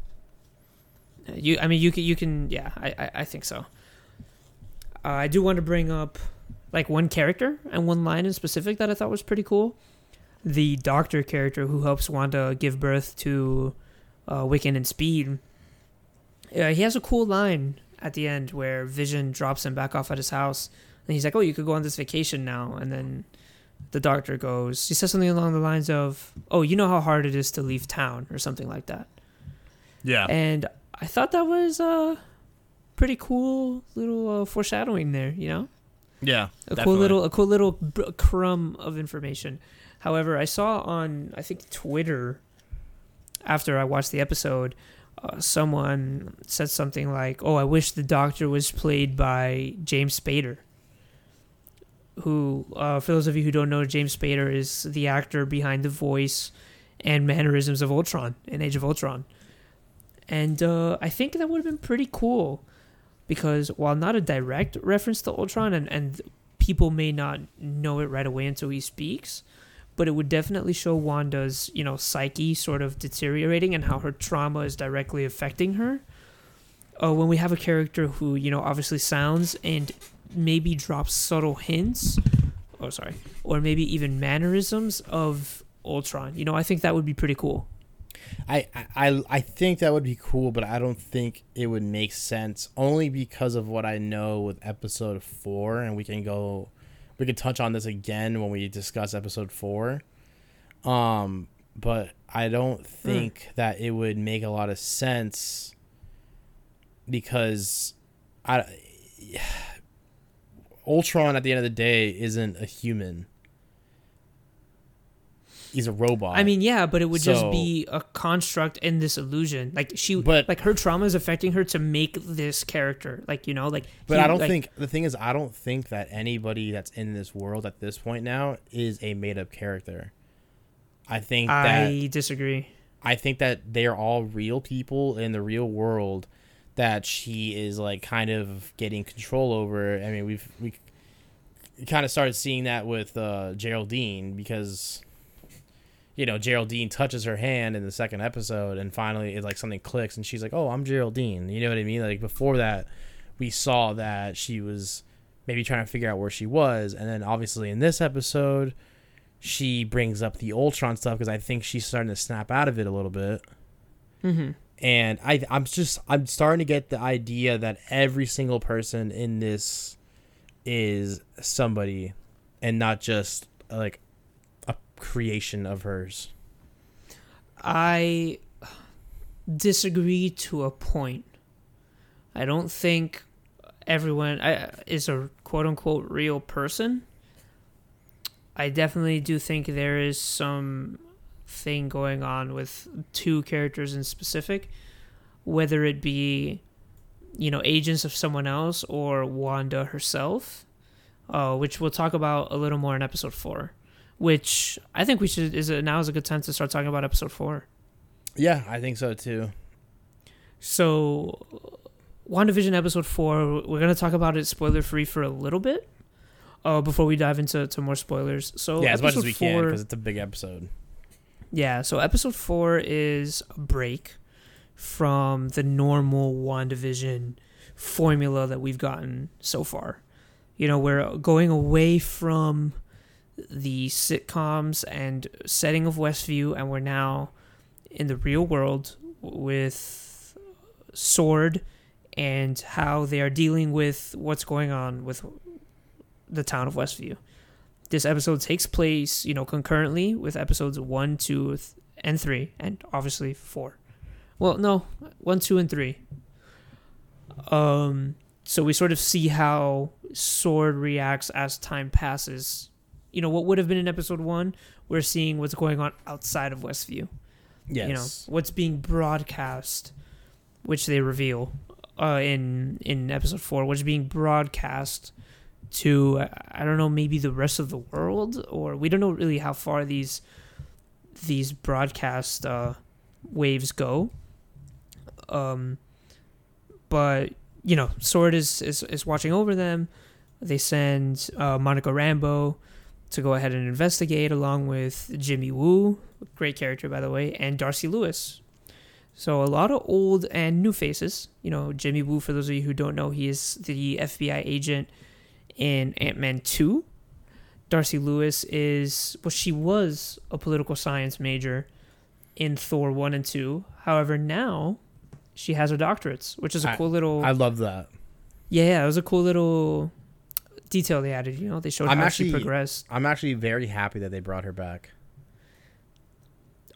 You, I mean, you can, you can, yeah, I, I, I think so. Uh, I do want to bring up like one character and one line in specific that I thought was pretty cool. The doctor character who helps Wanda give birth to uh, Wiccan and Speed. Uh, he has a cool line at the end where Vision drops him back off at his house, and he's like, "Oh, you could go on this vacation now." And then the doctor goes, he says something along the lines of, "Oh, you know how hard it is to leave town," or something like that. Yeah, And I thought that was a pretty cool little uh, foreshadowing there, you know? yeah, A definitely. cool little a cool little crumb of information. However, I saw on I think Twitter after I watched the episode uh, someone said something like, "Oh, I wish the doctor was played by James Spader." Who, uh, for those of you who don't know, James Spader is the actor behind the voice and mannerisms of Ultron in Age of Ultron. And uh, I think that would have been pretty cool because while not a direct reference to Ultron and, and people may not know it right away until he speaks, but it would definitely show Wanda's, you know, psyche sort of deteriorating and how her trauma is directly affecting her. Uh, when we have a character who, you know, obviously sounds and maybe drops subtle hints, oh, sorry, or maybe even mannerisms of Ultron, you know, I think that would be pretty cool. I, I I think that would be cool, but I don't think it would make sense only because of what I know with episode four, and we can go, we can touch on this again when we discuss episode four. Um, but I don't think that it would make a lot of sense because I, Ultron at the end of the day isn't a human. He's a robot. I mean, yeah, but it would just be a construct in this illusion. Like she, But- like her trauma is affecting her to make this character. Like you know, like. But he- I don't like- think the thing is I don't think that anybody that's in this world at this point now is a made up character. I think that I disagree. I think that they are all real people in the real world that she is like kind of getting control over. I mean, we've we kind of started seeing that with uh, Geraldine because you know Geraldine touches her hand in the second episode, and finally it's like something clicks, and she's like, "Oh, I'm Geraldine." You know what I mean? Like before that, we saw that she was maybe trying to figure out where she was, and then obviously in this episode she brings up the Ultron stuff because I think she's starting to snap out of it a little bit. Mm-hmm. And I, I'm just, I'm starting to get the idea that every single person in this is somebody, and not just like creation of hers. I disagree to a point. I don't think everyone is a quote unquote real person. I definitely do think there is some thing going on with two characters in specific, whether it be, you know, agents of someone else or Wanda herself, uh, which we'll talk about a little more in episode four. Which I think we should is a, now is a good time to start talking about episode four. Yeah, I think so too. So, WandaVision episode four, we're gonna talk about it spoiler free for a little bit, uh, before we dive into to more spoilers. So yeah, as much as we can because it's a big episode. Yeah, so episode four is a break from the normal WandaVision formula that we've gotten so far. You know, we're going away from the sitcoms and setting of Westview, and we're now in the real world with Sword and how they are dealing with what's going on with the town of Westview this episode takes place, you know, concurrently with episodes one, two, and three, and obviously four. Well, no, one, two, and three. Um, so we sort of see how Sword reacts as time passes. You know, what would have been in episode one, we're seeing what's going on outside of Westview. Yes. You know, what's being broadcast, which they reveal uh, in in episode four, which is being broadcast to I don't know maybe the rest of the world or we don't know really how far these these broadcast uh, waves go. Um, but you know, Sword is, is is watching over them. They send uh, Monica Rambeau to go ahead and investigate, along with Jimmy Woo, great character by the way, and Darcy Lewis. So a lot of old and new faces. You know, Jimmy Woo, for those of you who don't know, he is the FBI agent in Ant Man 2. Darcy Lewis is, well, she was a political science major in Thor 1 and 2. However, now she has her doctorates, which is a I- cool little. I love that. yeah, yeah, it was a cool little detail they added. You know, they showed I'm how actually- she progressed. I'm actually very happy that they brought her back.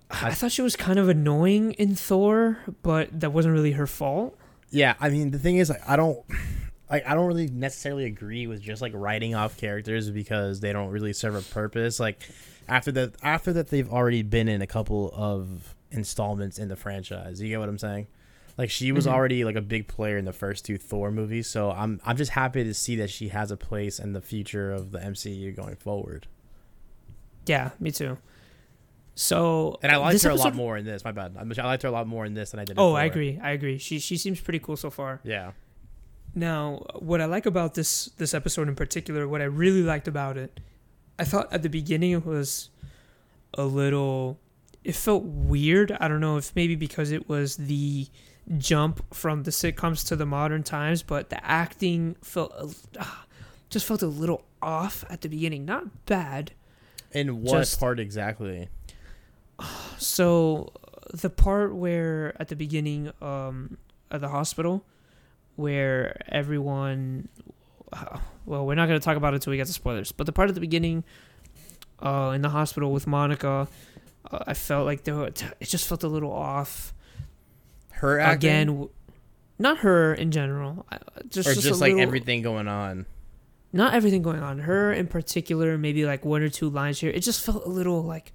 I thought she was kind of annoying in Thor, but that wasn't really her fault. Yeah, I mean the thing is, like, I don't, like, I don't really necessarily agree with just like writing off characters because they don't really serve a purpose. Like after that, after that, they've already been in a couple of installments in the franchise. You get what I'm saying? Like she was Mhm. already like a big player in the first two Thor movies, so I'm I'm just happy to see that she has a place in the future of the MCU going forward. Yeah, me too. So And I liked her a lot more in this. My bad. I liked her a lot more in this than I did. Oh, I agree. I agree. She she seems pretty cool so far. Yeah. Now, what I like about this this episode in particular, what I really liked about it, I thought at the beginning it was a little it felt weird. I don't know if maybe because it was the jump from the sitcoms to the modern times, but the acting felt ah, just felt a little off at the beginning. Not bad. In what Just- part exactly? So the part where at the beginning um at the hospital where everyone well we're not going to talk about it until we get to spoilers but the part at the beginning uh in the hospital with Monica uh, I felt like there were, it just felt a little off Her acting? again not her in general. Just, or just, just, like little- everything going on. not everything going on. Her in particular, maybe like one or two lines here. It just felt a little like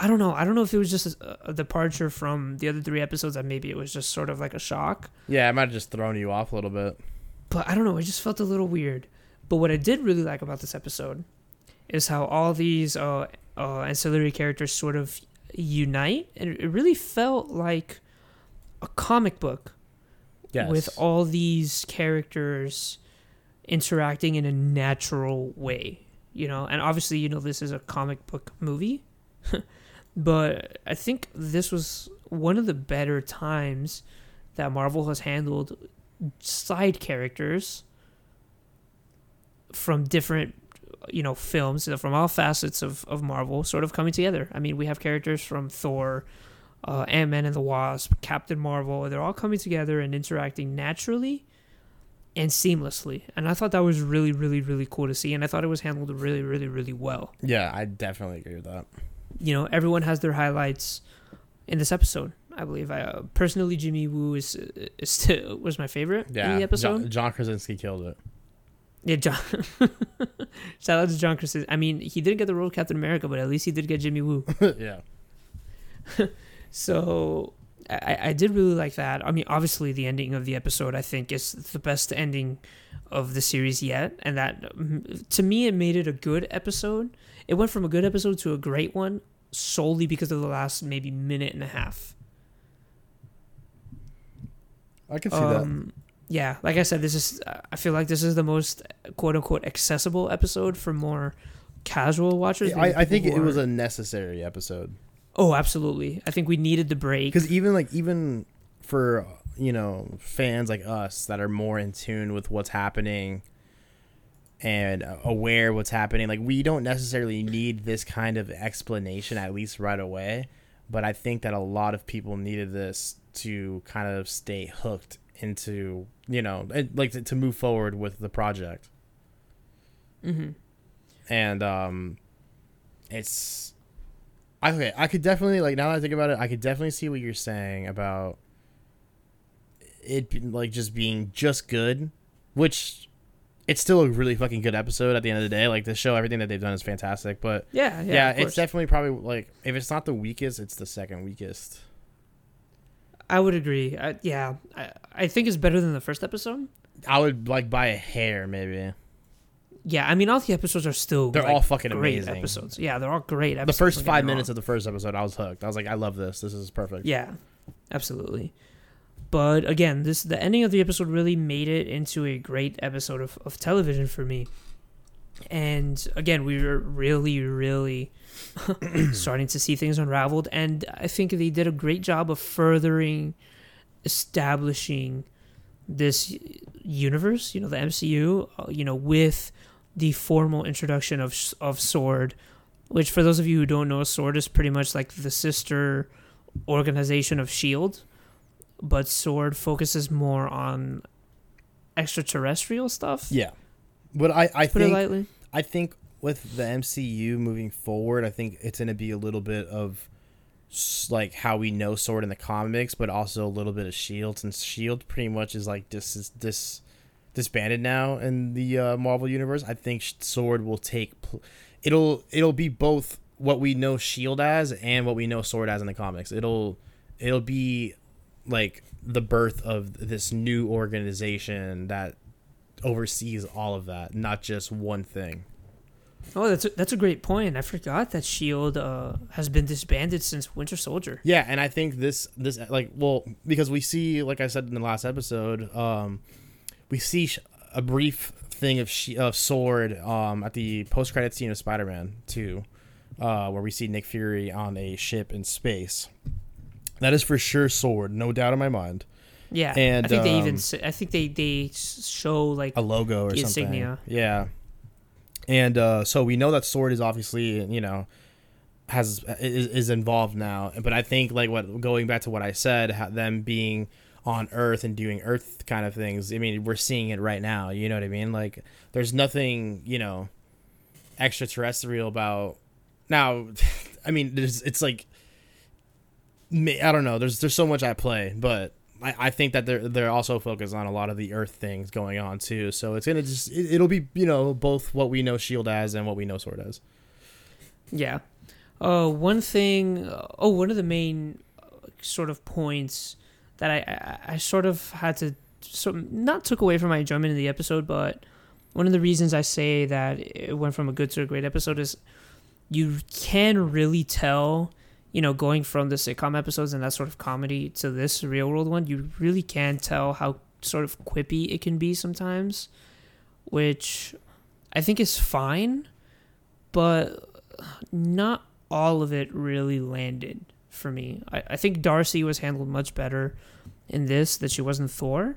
I don't know. I don't know if it was just a, a departure from the other three episodes, that maybe it was just sort of like a shock. Yeah, I might have just thrown you off a little bit. But I don't know. It just felt a little weird. But what I did really like about this episode is how all these uh, uh, ancillary characters sort of unite, and it really felt like a comic book Yes. with all these characters interacting in a natural way, you know. And obviously, you know, this is a comic book movie, but I think this was one of the better times that Marvel has handled side characters from different you know films from all facets of, of marvel sort of coming together i mean we have characters from thor uh, ant-man and the wasp captain marvel they're all coming together and interacting naturally and seamlessly and i thought that was really really really cool to see and i thought it was handled really really really well yeah, I definitely agree with that. you know everyone has their highlights in this episode i believe i uh, personally jimmy woo is, is still, was my favorite Yeah, in the episode John, John Krasinski killed it. Yeah, John. Shout out to John Krasinski. I mean, he didn't get the role of Captain America, but at least he did get Jimmy Woo. yeah, So I, I did really like that. I mean, obviously, the ending of the episode I think is the best ending of the series yet, and that to me it made it a good episode. It went from a good episode to a great one solely because of the last maybe minute and a half. I can see Um, yeah, like I said, this is. I feel like this is the most quote unquote accessible episode for more casual watchers. that. I, I think it was a necessary episode Oh, absolutely. I think we needed the break. because even like even for you know fans like us that are more in tune with what's happening and aware what's happening like we don't necessarily need this kind of explanation at least right away but i think that a lot of people needed this to kind of stay hooked into you know like to, to move forward with the project hmm and um it's I okay, I could definitely like now that I think about it, I could definitely see what you're saying about it like just being just good, which it's still a really fucking good episode at the end of the day. Like the show, everything that they've done is fantastic. But Yeah, yeah. yeah, it's definitely probably like if it's not the weakest, it's the second weakest. I would agree. I, yeah, I, I think it's better than the first episode. I would like by a hair maybe. Yeah, I mean, all the episodes are still They're like, all fucking great amazing. episodes. Yeah, they're all great. The first five minutes wrong. of the first episode, I was hooked. I was like, I love this. This is perfect. Yeah, absolutely. But again, this the ending of the episode really made it into a great episode of, of television for me. And again, we were really, really starting to see things unraveled, and I think they did a great job of furthering establishing this universe, you know, the MCU, uh, you know, with the formal introduction of of Sword, which for those of you who don't know, Sword is pretty much like the sister organization of Shield, but Sword focuses more on extraterrestrial stuff. Yeah. But I, I Put it think lightly. I think with the MCU moving forward, I think it's going to be a little bit of like how we know Sword in the comics, but also a little bit of Shield, since Shield pretty much is like this is dis disbanded now in the uh, Marvel universe. I think Sword will take pl- it'll it'll be both what we know Shield as and what we know Sword as in the comics. It'll it'll be like the birth of this new organization that oversees all of that, not just one thing. Oh, that's a, that's a great point. I forgot that Shield uh, has been disbanded since Winter Soldier. Yeah, and I think this this like well because we see like I said in the last episode, um, we see a brief thing of she- of Sword um at the post credit scene of Spider Man Two, uh, where we see Nick Fury on a ship in space. That is for sure Sword, no doubt in my mind. Yeah, And, I think they even I think they they show like a logo or The something. insignia. Yeah. And uh, so we know that Sword is obviously, you know, has is, is involved now. But I think like what going back to what I said, them being on Earth and doing Earth kind of things. I mean, we're seeing it right now. You know what I mean? Like, there's nothing, you know, extraterrestrial about. Now, I mean, there's it's like, I don't know. There's there's so much at play, but I, I think that they're they're also focused on a lot of the Earth things going on too. So it's gonna just it, it'll be you know both what we know Shield as and what we know Sword as. Yeah. Uh, one thing. Oh, one of the main uh, sort of points that I, I I sort of had to of- not took away from my enjoyment of the episode, but one of the reasons I say that it went from a good to a great episode is you can really tell, you know, going from the sitcom episodes and that sort of comedy to this real world one, you really can tell how sort of quippy it can be sometimes, which I think is fine, but not all of it really landed for me. I, I think Darcy was handled much better in this that she wasn't Thor.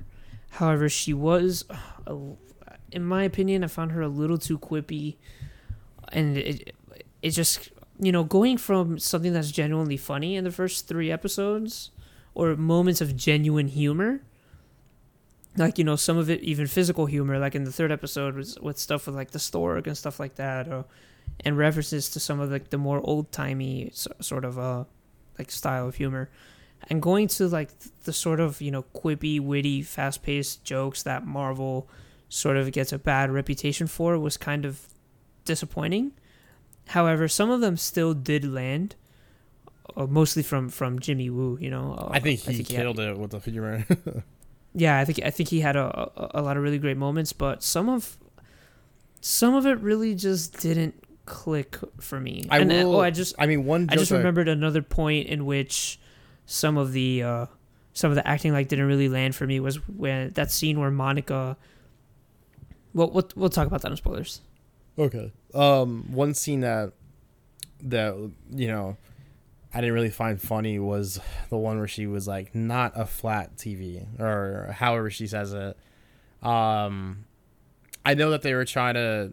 However, she was, in my opinion, I found her a little too quippy, and it it just you know going from something that's genuinely funny in the first three episodes, or moments of genuine humor. Like you know, some of it even physical humor, like in the third episode, was with stuff with like the stork and stuff like that, or and references to some of like the more old timey sort of uh like style of humor and going to like the sort of you know quippy witty fast paced jokes that marvel sort of gets a bad reputation for was kind of disappointing however some of them still did land uh, mostly from from jimmy woo you know uh, I think he had- killed it with the humor. yeah, I think I think he had a, a a lot of really great moments, but some of some of it really just didn't click for me. I and, uh, will. oh, I just I mean, one. I just remembered another point in which some of the uh, some of the acting like didn't really land for me was when that scene where Monica. Well, we'll we'll talk about that in spoilers. Okay. Um, one scene that that you know I didn't really find funny was the one where she was like not a flat TV or however she says it. Um, I know that they were trying to.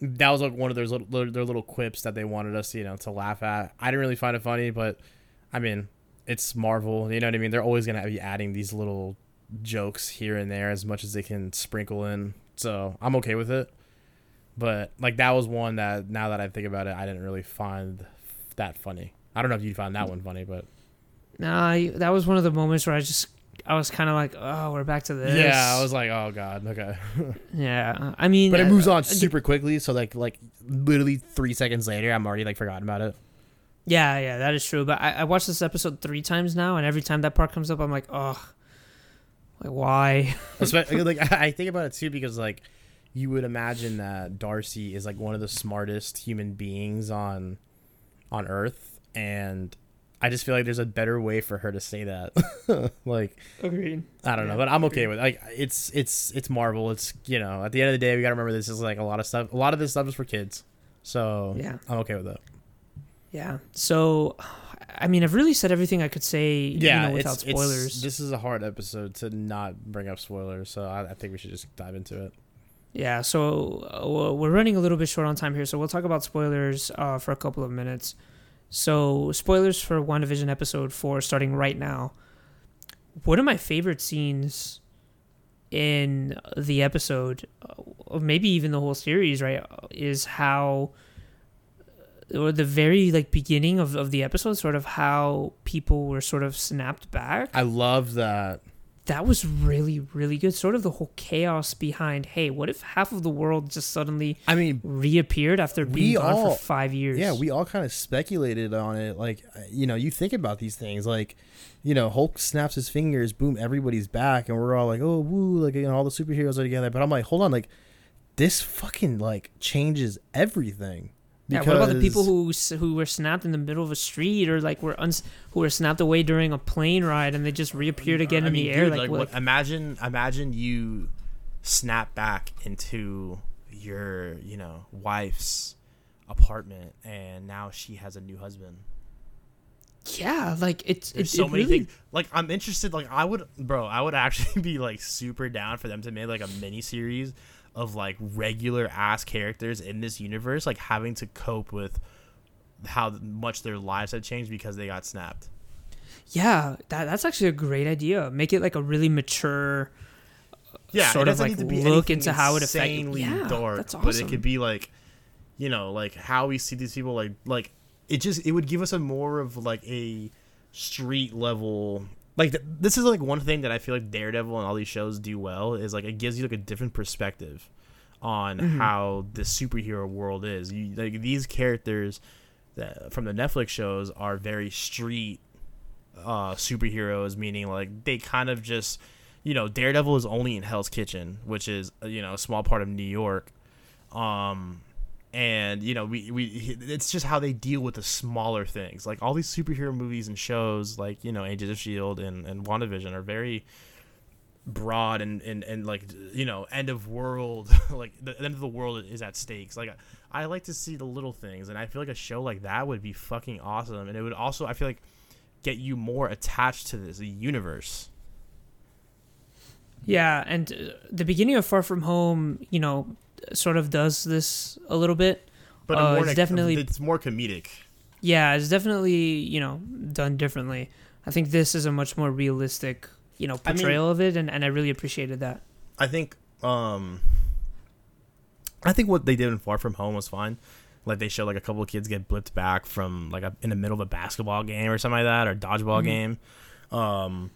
That was like one of their little their little quips that they wanted us, you know, to laugh at. I didn't really find it funny, but I mean, it's Marvel. You know what I mean? They're always gonna be adding these little jokes here and there as much as they can sprinkle in. So I'm okay with it. But like that was one that now that I think about it, I didn't really find that funny. I don't know if you found that one funny, but Nah, that was one of the moments where I just I was kind of like, oh, we're back to this. yeah, I was like, oh god, okay. yeah. I mean, but it uh, moves on uh, super quickly, so like like literally three seconds later, I'm already like forgotten about it. Yeah, yeah, that is true. But I, I watched this episode three times now, and every time that part comes up, I'm like, oh, like why? Like I think about it too because like you would imagine that Darcy is like one of the smartest human beings on on Earth, and I just feel like there's a better way for her to say that. like Agreed. I don't know, but I'm okay with it. like it's it's it's Marvel. It's you know at the end of the day we gotta remember this is like a lot of stuff. A lot of this stuff is for kids, so Yeah. I'm okay with it. Yeah. So, I mean, I've really said everything I could say, Yeah, you know, without it's, it's spoilers. this is a hard episode to not bring up spoilers, so I, I think we should just dive into it. Yeah, so uh, we're running a little bit short on time here, so we'll talk about spoilers uh, for a couple of minutes. So, spoilers for WandaVision episode 4 starting right now. One of my favorite scenes in the episode, uh, or maybe even the whole series, right, is how or the very like beginning of, of the episode sort of how people were sort of snapped back I love that. that was really really good sort of the whole chaos behind hey what if half of the world just suddenly I mean, reappeared after being gone all- for five years Yeah, we all kind of speculated on it. Like, uh, you know, you think about these things. Like, you know, Hulk snaps his fingers, boom, everybody's back, and we're all like, oh, woo, like, you know, all the superheroes are together. But I'm like, hold on, like, this fucking like changes everything. Yeah, what about the people who who were snapped in the middle of a street or like were uns- who were snapped away during a plane ride and they just reappeared mm, again I in mean, the air? like, like, what? what, imagine, imagine you snap back into your, you know, wife's apartment, and now she has a new husband. yeah, like it's There's it, so it many really, things. Like, I'm interested. Like, I would, bro, I would actually be like super down for them to make like a mini series of like regular ass characters in this universe, like having to cope with how much their lives have changed because they got snapped. Yeah, that that's actually a great idea. Make it like a really mature yeah, sort of, like, need to be look into how it affect- insanely Yeah, dark, that's but it could be like, you know, like how we see these people, like like it just it would give us a more of like a street level like th- this is like one thing that I feel like Daredevil and all these shows do well is like it gives you like a different perspective on how the superhero world is. You like these characters that, from the Netflix shows are very street uh superheroes meaning like they kind of just you know Daredevil is only in Hell's Kitchen which is uh, you know a small part of New York um and you know we, we it's just how they deal with the smaller things. Like all these superhero movies and shows like you know Agents of Shield and and WandaVision are very broad and, and and like you know end of world like the end of the world is at stakes. Like I like to see the little things and I feel like a show like that would be fucking awesome and it would also I feel like get you more attached to this universe. Yeah, and uh, the beginning of Far From Home, you know, sort of does this a little bit. but Uh, it's definitely- it's more comedic Yeah, it's definitely you know done differently. I think this is a much more realistic, you know, I mean- portrayal of it, and, and I really appreciated that. I think um I think what they did in Far From Home was fine. Like they showed like a couple of kids get blipped back from like a, in the middle of a basketball game or something like that or dodgeball game. Um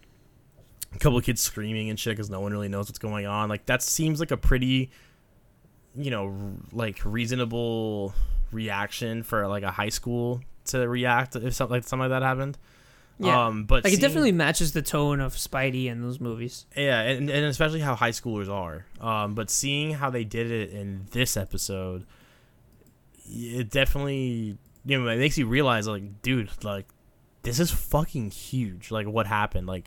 a couple of kids screaming and shit because no one really knows what's going on. Like that seems like a pretty you know r- like reasonable reaction for like a high school to react if something like something like that happened. Yeah, Um but like it definitely matches the tone of Spidey in those movies. yeah, and, and especially how high schoolers are. Um, but seeing how they did it in this episode, it definitely you know it makes you realize like, dude, like this is fucking huge. Like what happened? Like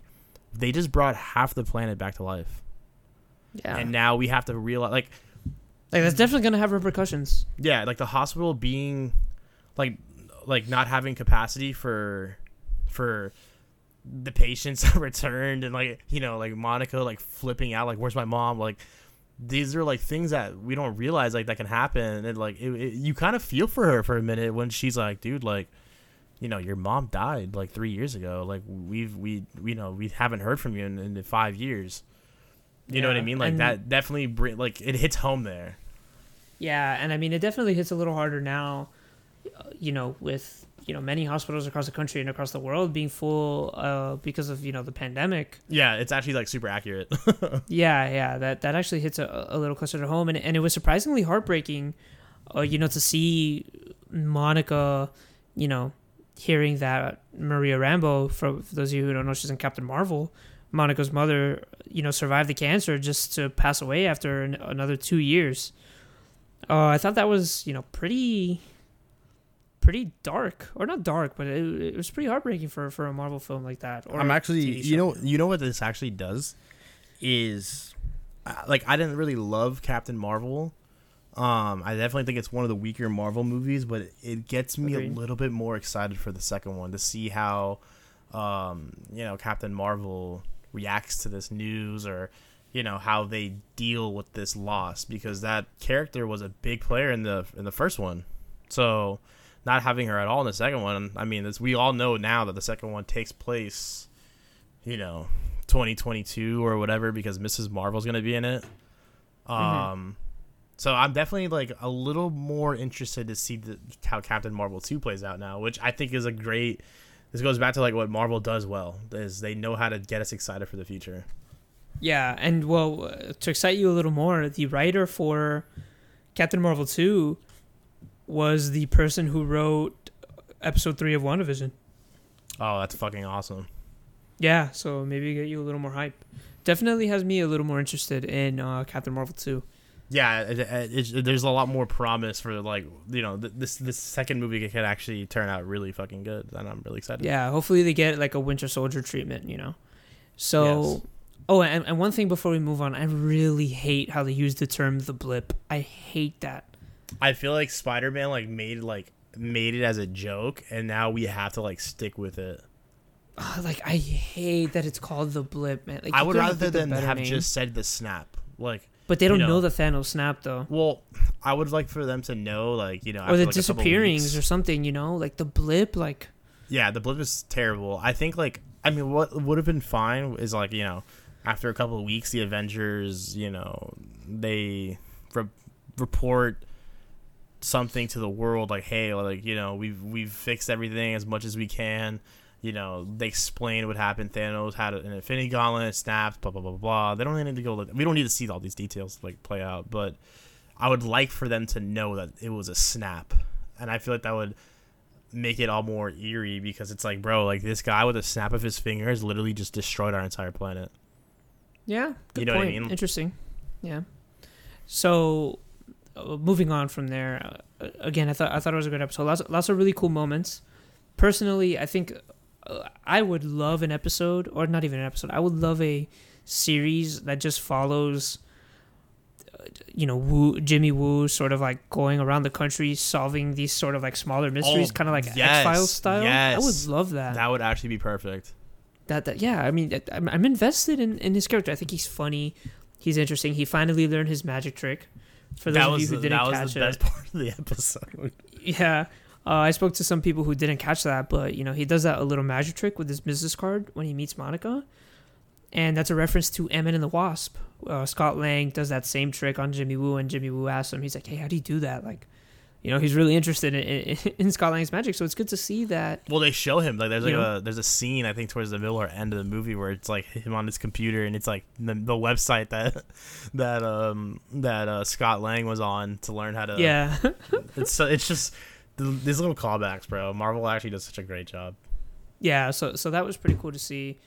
they just brought half the planet back to life, Yeah, and now we have to realize like like that's definitely gonna have repercussions. yeah, like the hospital being like like not having capacity for for the patients returned and like you know like Monica like flipping out like where's my mom? Like these are like things that we don't realize like that can happen. And like it, it, you kind of feel for her for a minute when she's like dude like you know your mom died like three years ago. Like we've we you know we haven't heard from you in, in five years you know what I mean like and- that definitely like it hits home there Yeah, and I mean it definitely hits a little harder now, you know, with you know many hospitals across the country and across the world being full uh, because of you know the pandemic. yeah it's actually like super accurate Yeah, yeah, that that actually hits a, a little closer to home, and and it was surprisingly heartbreaking, uh, you know, to see Monica, you know, hearing that Maria Rambeau, for, for those of you who don't know, she's in Captain Marvel. Monica's mother, you know, survived the cancer just to pass away after an, another two years. Uh, I thought that was, you know, pretty, pretty dark, or not dark, but it, it was pretty heartbreaking for for a Marvel film like that. Or I'm actually, you know, you know what this actually does is, uh, like, I didn't really love Captain Marvel. Um, I definitely think it's one of the weaker Marvel movies, but it, it gets me Agreed. a little bit more excited for the second one to see how, um, you know, Captain Marvel reacts to this news or, you know, how they deal with this loss because that character was a big player in the in the first one, so not having her at all in the second one, I mean, this, we all know now that the second one takes place, you know, 2022 or whatever because Mrs. Marvel's going to be in it. Um so I'm definitely like a little more interested to see the, how Captain Marvel 2 plays out now, which I think is a great this goes back to like what Marvel does well is they know how to get us excited for the future. Yeah, and well, uh, to excite you a little more, the writer for Captain Marvel 2 was the person who wrote episode 3 of WandaVision. Oh, that's fucking awesome. Yeah, so maybe get you a little more hype. Definitely has me a little more interested in uh, Captain Marvel 2. Yeah, it, it, there's a lot more promise for like, you know, th- this this second movie could actually turn out really fucking good and I'm really excited. Yeah, hopefully they get like a Winter Soldier treatment, you know. So, Yes. oh, and, and one thing before we move on, I really hate how they use the term the blip. I hate that. I feel like Spider-Man like made like made it as a joke and now we have to like stick with it. Ugh, like I hate that it's called the blip, man. Like, I would rather than have name. just said the snap. Like But they don't you know, know. the Thanos snap though, well, I would like for them to know like, you know, or the like, disappearings or something. You know, like the blip. Like Yeah, the blip is terrible. I think like I mean what would have been fine is like, you know, after a couple of weeks the Avengers, you know, they re- report something to the world like, "Hey, like, you know, we've we've fixed everything as much as we can." You know, they explain what happened. Thanos had an Infinity Gauntlet, snapped, blah blah blah blah. They don't really need to go. Look, we don't need to see all these details like play out, but I would like for them to know that it was a snap, and I feel like that would make it all more eerie because it's like, bro, like this guy with a snap of his fingers literally just destroyed our entire planet. Yeah, good You know what I point. mean? Interesting. Yeah. So, uh, moving on from there, uh, again, I thought I thought it was a good episode. Lots, lots of really cool moments. Personally, I think I would love an episode, or not even an episode. I would love a series that just follows. uh, You know, Woo, Jimmy Woo, sort of like going around the country solving these sort of like smaller mysteries, Oh, kind of like yes, X Files style. I would love that That would actually be perfect. that, that yeah i mean I'm, I'm invested in, in his character i think he's funny he's interesting he finally learned his magic trick for those of you who the, didn't catch it, that was the it best part of the episode. yeah uh, i spoke to some people who didn't catch that but you know he does that a little magic trick with his business card when he meets monica and that's a reference to Ant-Man and the Wasp. Uh, Scott Lang does that same trick on Jimmy Woo, and Jimmy Woo asks him, he's like, "Hey, how do you do that?" Like, you know, he's really interested in, in, in Scott Lang's magic, so it's good to see that. Well, they show him like there's like know? a there's a scene I think towards the middle or end of the movie where it's like him on his computer and it's like the, the website that that um that uh, Scott Lang was on to learn how to Yeah, it's so- it's just these little callbacks, bro. Marvel actually does such a great job. yeah. So so that was pretty cool to see.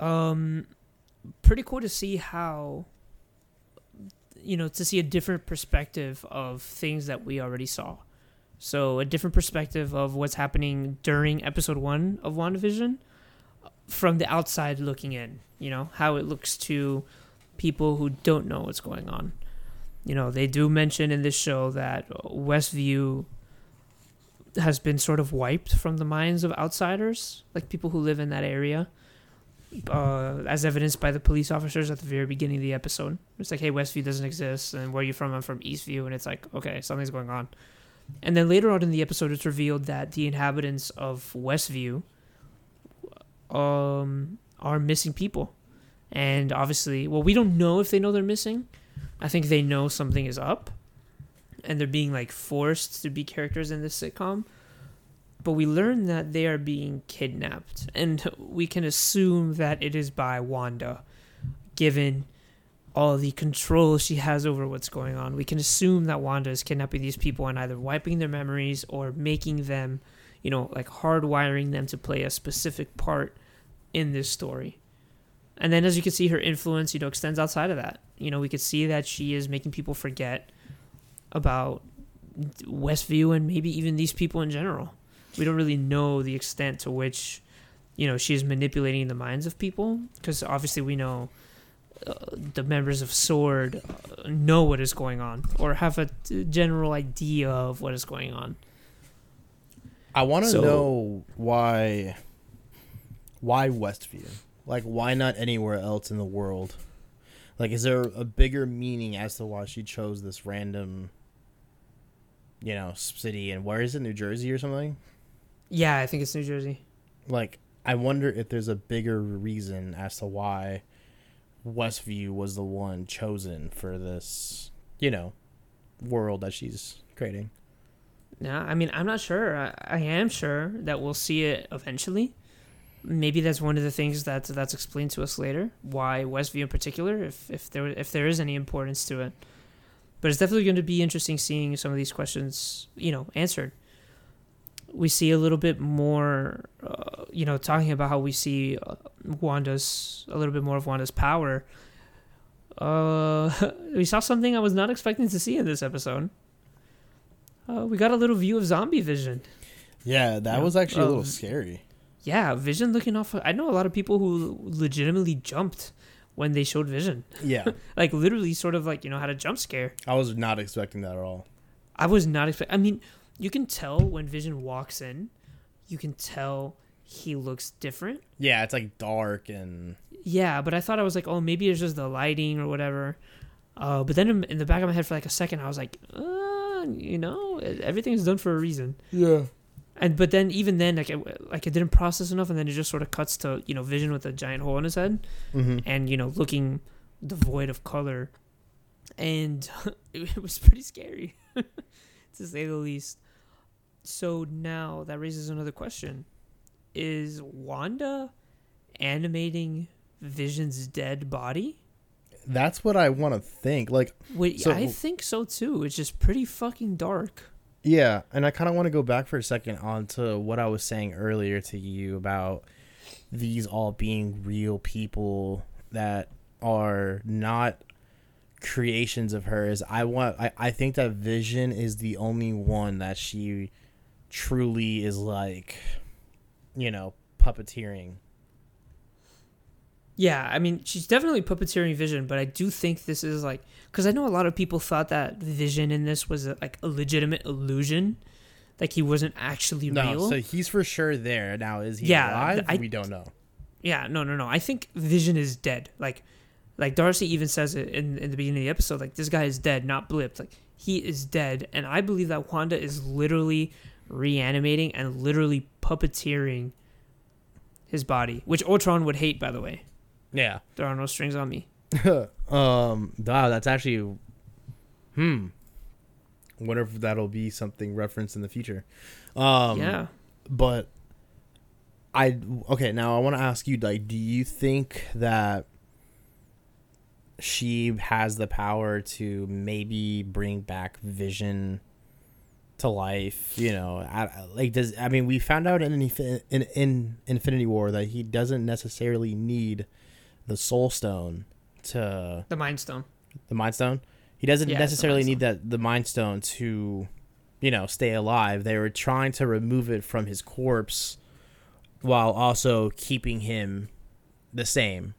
Um, pretty cool to see how. You know, to see a different perspective of things that we already saw. So a different perspective of what's happening during episode one of WandaVision from the outside looking in, you know, how it looks to people who don't know what's going on. You know, they do mention in this show that Westview has been sort of wiped from the minds of outsiders, like people who live in that area, uh, as evidenced by the police officers at the very beginning of the episode. It's like, hey, Westview doesn't exist, and where are you from? I'm from Eastview, and it's like, okay, something's going on. And then later on in the episode, it's revealed that the inhabitants of Westview um, are missing people. And obviously, well, we don't know if they know they're missing. I think they know something is up. And they're being like forced to be characters in this sitcom. But we learn that they are being kidnapped. And we can assume that it is by Wanda, given all the control she has over what's going on. We can assume that Wanda is kidnapping these people and either wiping their memories or making them, you know, like hardwiring them to play a specific part in this story. And then as you can see her influence, you know, extends outside of that. You know, we could see that she is making people forget about Westview and maybe even these people in general. We don't really know the extent to which, you know, she is manipulating the minds of people because obviously we know uh, the members of Sword uh, know what is going on or have a general idea of what is going on. I want to So- know why. Why Westview? Like, why not anywhere else in the world? Like, is there a bigger meaning as to why she chose this random, you know, city? And where is it? New Jersey or something? Yeah, I think it's New Jersey. Like, I wonder if there's a bigger reason as to why Westview was the one chosen for this, you know, world that she's creating. Yeah, I mean, I'm not sure. I, I am sure that we'll see it eventually. Maybe that's one of the things that that's explained to us later. Why Westview in particular, if if there if there is any importance to it. But it's definitely going to be interesting seeing some of these questions, you know, answered. We see a little bit more, uh, you know, talking about how we see uh, Wanda's a little bit more of Wanda's power. Uh, we saw something I was not expecting to see in this episode. Uh, we got a little view of zombie vision. Yeah, that Yeah. was actually a little scary. Yeah, Vision looking off. I know a lot of people who legitimately jumped when they showed Vision. Yeah, Like literally, sort of like you know had a jump scare. I was not expecting that at all. I was not expect. I mean, you can tell when Vision walks in. You can tell he looks different. Yeah, it's like dark and Yeah, but I thought I was like, oh, maybe it's just the lighting or whatever. Uh, but then in, in the back of my head for like a second, I was like, uh, you know, everything's done for a reason. yeah. And but then even then, like it, like it didn't process enough, and then it just sort of cuts to you know Vision with a giant hole in his head, Mm-hmm. and you know looking devoid of color, and it was pretty scary, to say the least. So now that raises another question: is Wanda animating Vision's dead body? That's what I want to think. Like, Wait, So- I think so too. It's just pretty fucking dark. Yeah, and I kind of want to go back for a second onto what I was saying earlier to you about these all being real people that are not creations of hers. I want I, I think that Vision is the only one that she truly is like you know, puppeteering. Yeah, I mean, she's definitely puppeteering Vision, but I do think this is like because I know a lot of people thought that Vision in this was a, like a legitimate illusion, like he wasn't actually No, real. so he's for sure there. Now is he Yeah, alive? I- we don't know. yeah, no, no, no. I think Vision is dead. Like, like Darcy even says it in in the beginning of the episode. Like, this guy is dead, not blipped. Like, he is dead, and I believe that Wanda is literally reanimating and literally puppeteering his body, which Ultron would hate, by the way. Yeah. There are no strings on me. um, wow, that's actually, hmm. Wonder if that'll be something referenced in the future. Um, yeah. But I okay. Now I want to ask you, like, do you think that she has the power to maybe bring back Vision to life? You know, I, like, does I mean we found out in, in in Infinity War that he doesn't necessarily need the Soul Stone to The Mind Stone. the Mind Stone. He doesn't Yeah, necessarily need that the Mind Stone to, you know, stay alive. They were trying to remove it from his corpse, while also keeping him the same.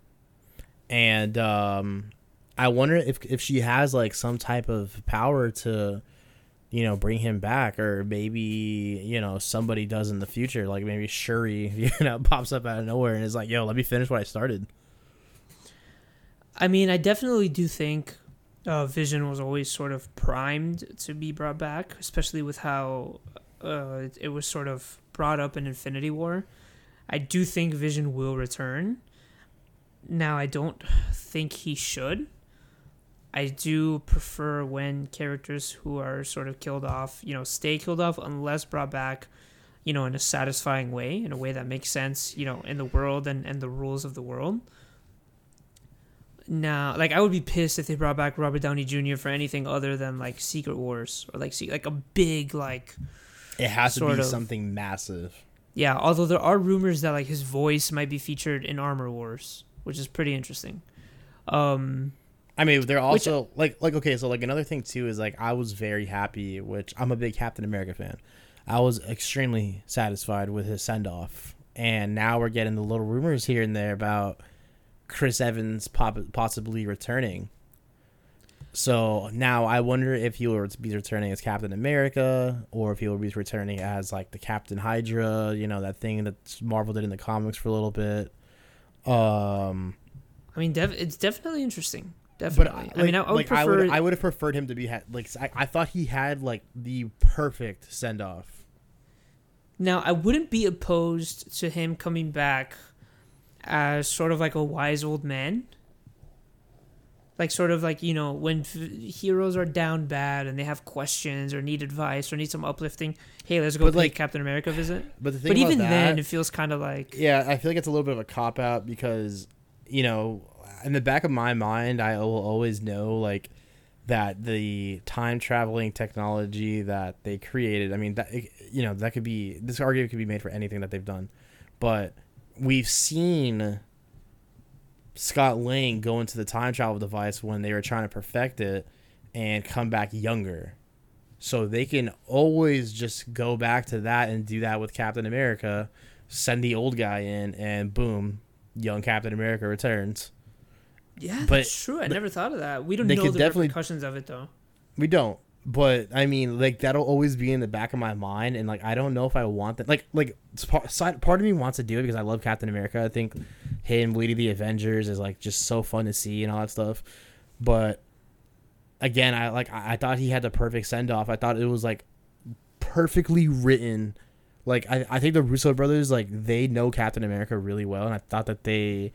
And um, I wonder if if she has like some type of power to, you know, bring him back, or maybe you know somebody does in the future. Like maybe Shuri, you know, pops up out of nowhere and is like, "Yo, let me finish what I started." I mean, I definitely do think uh, Vision was always sort of primed to be brought back, especially with how uh, it, it was sort of brought up in Infinity War. I do think Vision will return. Now, I don't think he should. I do prefer when characters who are sort of killed off, you know, stay killed off unless brought back, you know, in a satisfying way, in a way that makes sense, you know, in the world and, and the rules of the world. Now, like I would be pissed if they brought back Robert Downey Jr. for anything other than like Secret Wars or like like a big like It has to be of. something massive. yeah. Although there are rumors that like his voice might be featured in Armor Wars, which is pretty interesting. Um, I mean, they're also like like okay, so like another thing too is like I was very happy, which I'm a big Captain America fan. I was extremely satisfied with his send off, and now we're getting the little rumors here and there about Chris Evans possibly returning. So now I wonder if he will be returning as Captain America, or if he will be returning as like the Captain Hydra, you know that thing that Marvel did in the comics for a little bit. Um, I mean, dev- it's definitely interesting. but Definitely. I, I mean, I, I would like, prefer. I would I would have preferred him to be ha- like I, I thought he had like the perfect send off. Now, I wouldn't be opposed to him coming back as sort of like a wise old man. Like, sort of like, you know, when f- heroes are down bad and they have questions or need advice or need some uplifting, hey, let's go But, like- Captain America visit. But the thing But about even that, then, it feels kind of like. yeah, I feel like it's a little bit of a cop out because you know, in the back of my mind, I will always know like that the time traveling technology that they created. I mean, that you know, that could be this argument could be made for anything that they've done, but we've seen Scott Lang go into the time travel device when they were trying to perfect it and come back younger. So they can always just go back to that and do that with Captain America, send the old guy in, and boom, young Captain America returns. Yeah, But- that's true. I never thought of that. We don't know the definitely- repercussions of it, though. We don't, but I mean, like that'll always be in the back of my mind, and like I don't know if I want that. Like, like part, part of me wants to do it because I love Captain America. I think him leading the Avengers is like just so fun to see and all that stuff. But again, I like I, I thought he had the perfect send off. I thought it was like perfectly written. Like I, I think the Russo brothers like they know Captain America really well, and I thought that they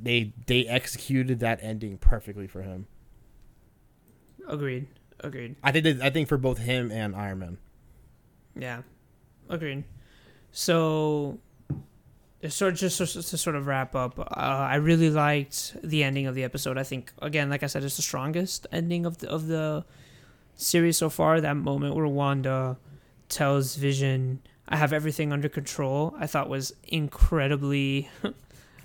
they they executed that ending perfectly for him. Agreed. Agreed. I think that, I think for both him and Iron Man. Yeah, agreed. So sort of just to, sort of wrap up, uh, I really liked the ending of the episode. I think again, like I said, it's the strongest ending of the of the series so far. That moment where Wanda tells Vision, "I have everything under control," I thought was incredibly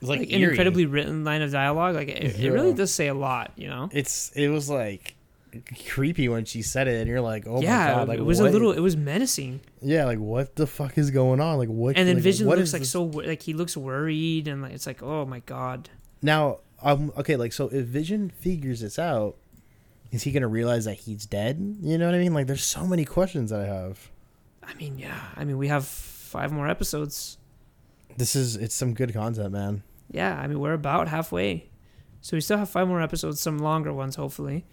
It's like, like, an incredibly written line of dialogue. Like it, it really does say a lot, you know. It's it was like creepy when she said it, and you're like, oh yeah, my god, like it was what- a little. It was menacing. yeah, like what the fuck is going on? Like what? And then like, Vision what looks like this- so like he looks worried and like it's like oh my god. Now, um, okay, like so if Vision figures this out, is he gonna realize that he's dead? You know what I mean? Like, there's so many questions that I have. I mean, yeah. I mean, we have five more episodes. This is it's some good content, man. Yeah, I mean, we're about halfway, so we still have five more episodes, some longer ones, hopefully.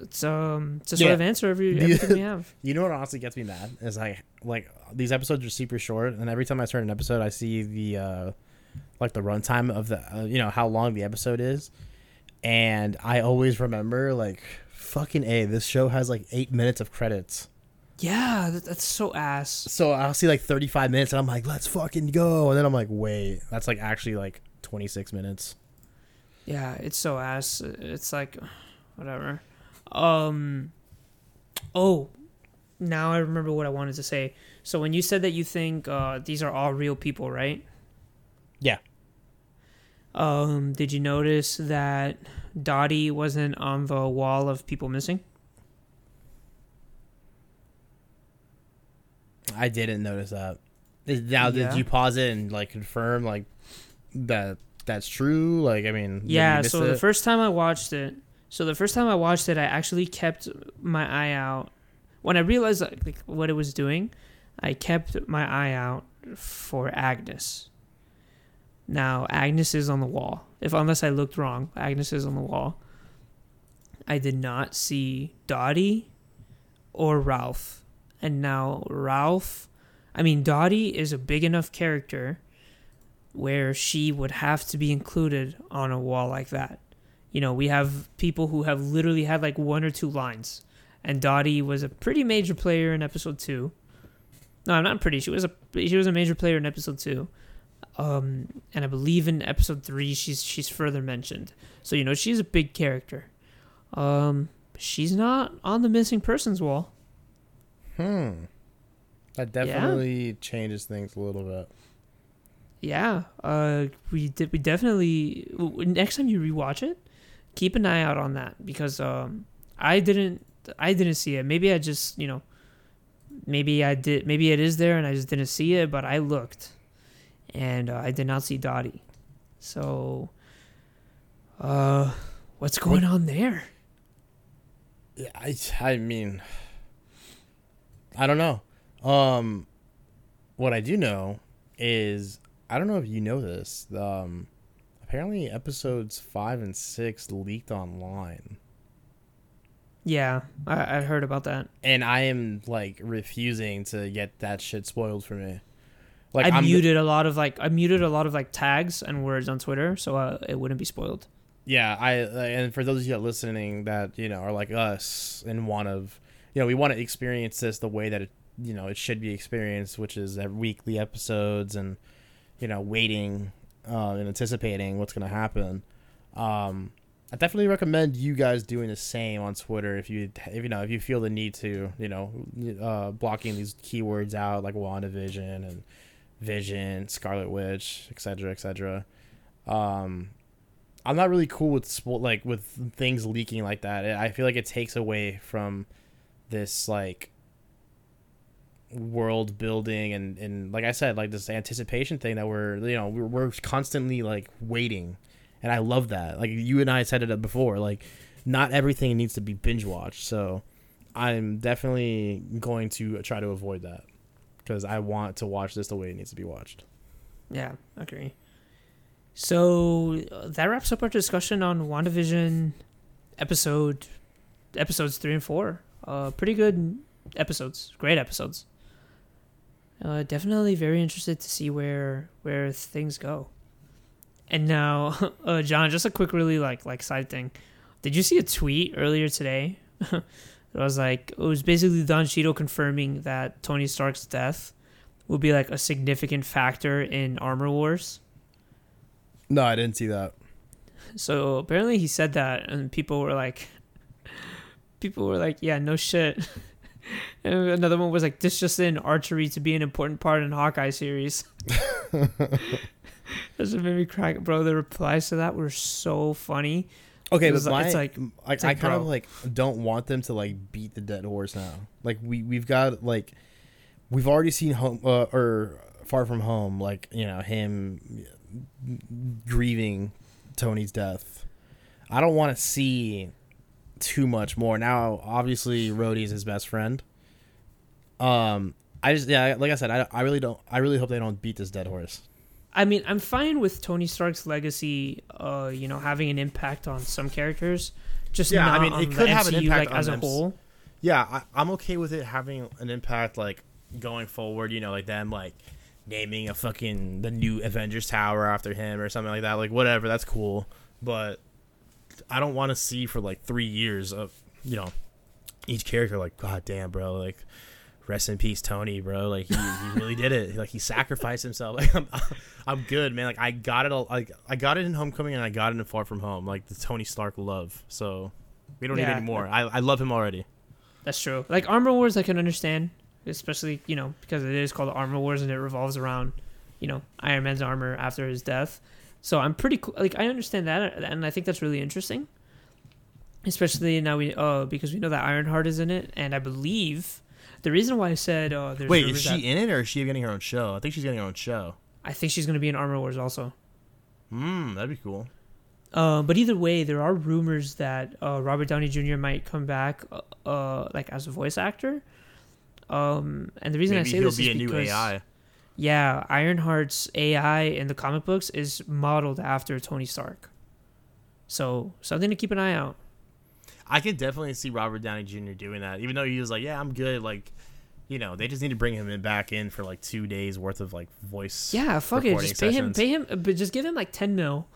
It's um to sort Yeah. of answer every everything we have. You know what honestly gets me mad is I like these episodes are super short, and every time I start an episode, I see the uh like the runtime of the uh, you know how long the episode is, and I always remember like fucking a this show has like eight minutes of credits. Yeah, that, that's so ass. So I'll see like 35 minutes and I'm like, let's fucking go. And then I'm like, wait, that's like actually like 26 minutes. Yeah, it's so ass. It's like whatever. Um. Oh, now I remember what I wanted to say. So when you said that you think uh, these are all real people, right? Yeah. Um, did you notice that Dottie wasn't on the wall of people missing? I didn't notice that. Now, Yeah. did you pause it and like confirm like that that's true? Like, I mean, Yeah, missed so the first time I watched it, so the first time I watched it, I actually kept my eye out. When I realized like, what it was doing, I kept my eye out for Agnes. Now Agnes is on the wall. If unless I looked wrong, Agnes is on the wall. I did not see Dottie or Ralph. And now Ralph, I mean Dottie is a big enough character where she would have to be included on a wall like that. You know, we have people who have literally had like one or two lines, and Dottie was a pretty major player in episode two. No, I'm not pretty. She was a she was a major player in episode two, um, and I believe in episode three she's she's further mentioned. So you know she's a big character. Um, she's not on the missing persons wall. Hmm. That definitely changes things a little bit. Yeah, uh, we did. We definitely next time you rewatch it, keep an eye out on that because um, I didn't. I didn't see it. Maybe I just you know, maybe I did. Maybe it is there and I just didn't see it. But I looked, and uh, I did not see Dottie. So, uh, what's going on there? Yeah, I I mean, I don't know. Um, what I do know is I don't know if you know this. Um, apparently episodes five and six leaked online, Yeah, I, I heard about that. and I am like refusing to get that shit spoiled for me. Like I I'm muted a lot of like I muted a lot of like tags and words on Twitter so uh, it wouldn't be spoiled. yeah i and for those of you that listening that you know are like us and want to you know we want to experience this the way that it you know it should be experienced which is weekly episodes and you know waiting uh, and anticipating what's going to happen um i definitely recommend you guys doing the same on twitter if you if you know if you feel the need to you know uh blocking these keywords out like wandavision and vision scarlet witch etc etc um I'm not really cool with spo- like with things leaking like that. I feel like it takes away from this like world building and and like I said, like this anticipation thing that we're you know we're, we're constantly like waiting, and I love that. Like you and I said it up before, like not everything needs to be binge watched. So I'm definitely going to try to avoid that because I want to watch this the way it needs to be watched. Yeah, agree. So uh, that wraps up our discussion on WandaVision episode episodes three and four. Uh, pretty good episodes, great episodes. Uh, definitely very interested to see where where things go. And now, uh, John, just a quick, really like like side thing. Did you see a tweet earlier today? it was like it was basically Don Cheadle confirming that Tony Stark's death will be like a significant factor in Armor Wars. No, I didn't see that. So apparently he said that, and people were like, people were like, yeah, no shit. And another one was like, this just in archery to be an important part in Hawkeye series. That's what made me crack, bro. The replies to that were so funny. Okay, It but my, it's like- I, it's like, I kind of like don't want them to like beat the dead horse now. Like we we've got like we've already seen home uh, or far from home. Like you know him grieving Tony's death. I don't want to see too much more. Now, obviously, Rhodey is his best friend. Um, I just yeah, like I said, I, I really don't. I really hope they don't beat this dead horse. I mean, I'm fine with Tony Stark's legacy, uh, you know, having an impact on some characters. Just Yeah, I mean, it could have an impact like on as a them. whole. Yeah, I, I'm okay with it having an impact, like going forward. You know, like them like naming a fucking the new Avengers Tower after him or something like that. Like whatever, that's cool. But I don't want to see for like three years of you know each character like, God damn, bro, like. Rest in peace, Tony, bro. Like he, he really did it. Like he sacrificed himself. Like I'm, I'm good, man. Like I got it. all Like I got it in Homecoming and I got it in Far From Home. Like the Tony Stark love. So we don't Yeah. need any more. I, I love him already. That's true. Like Armor Wars, I can understand, especially you know because it is called Armor Wars and it revolves around, you know, Iron Man's armor after his death. So I'm pretty cool. Like I understand that, and I think that's really interesting. Especially now we uh because we know that Ironheart is in it, and I believe the reason why I said uh there's Wait, is she that- in it or is she getting her own show? I think she's getting her own show. I think she's gonna be in Armor Wars also. Hmm, that'd be cool. Uh, but either way, there are rumors that uh, Robert Downey Jr. might come back, uh, uh, like as a voice actor. Um, and the reason Maybe I say he'll this be is a new because AI. Yeah, Ironheart's AI in the comic books is modeled after Tony Stark. So something to keep an eye out. I could definitely see Robert Downey Jr. doing that, even though he was like, "Yeah, I'm good." Like, you know, they just need to bring him in back in for like two days worth of like voice. Yeah, fuck it, just pay him, pay him, uh, but just give him like ten mil.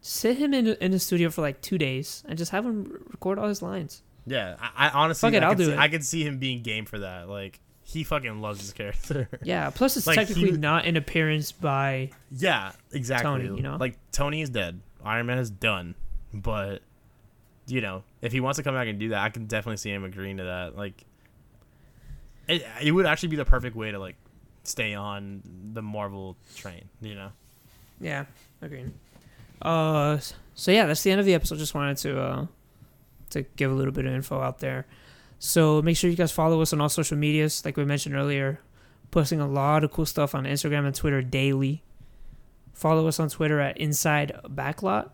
Sit him in in the studio for like two days and just have him record all his lines. Yeah, I, I honestly, Fuck it, I I'll do see, it. I could see him being game for that. Like, he fucking loves his character. Yeah. Plus, it's Like, technically he- not an appearance by yeah, exactly. Tony, you know? like Tony is dead. Iron Man is done. But you know, if he wants to come back and do that, I can definitely see him agreeing to that. Like, it, it would actually be the perfect way to like stay on the Marvel train. You know. Yeah, agreed. Uh, so yeah, that's the end of the episode. Just wanted to uh, to give a little bit of info out there. So make sure you guys follow us on all social medias, like we mentioned earlier. Posting a lot of cool stuff on Instagram and Twitter daily. Follow us on Twitter at Inside Backlot,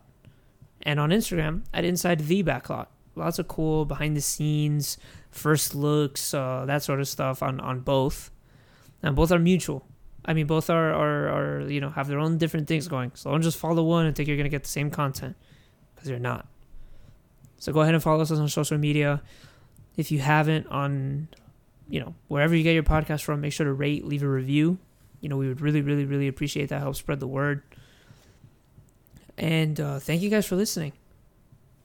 and on Instagram at Inside the Backlot. Lots of cool behind the scenes, first looks, uh, that sort of stuff on on both, and both are mutual. I mean, both are, are, are you know have their own different things going. So don't just follow one and think you're gonna get the same content because you're not. So go ahead and follow us on social media. If you haven't on, you know wherever you get your podcast from, make sure to rate, leave a review. You know we would really, really, really appreciate that. Help spread the word. And uh, thank you guys for listening.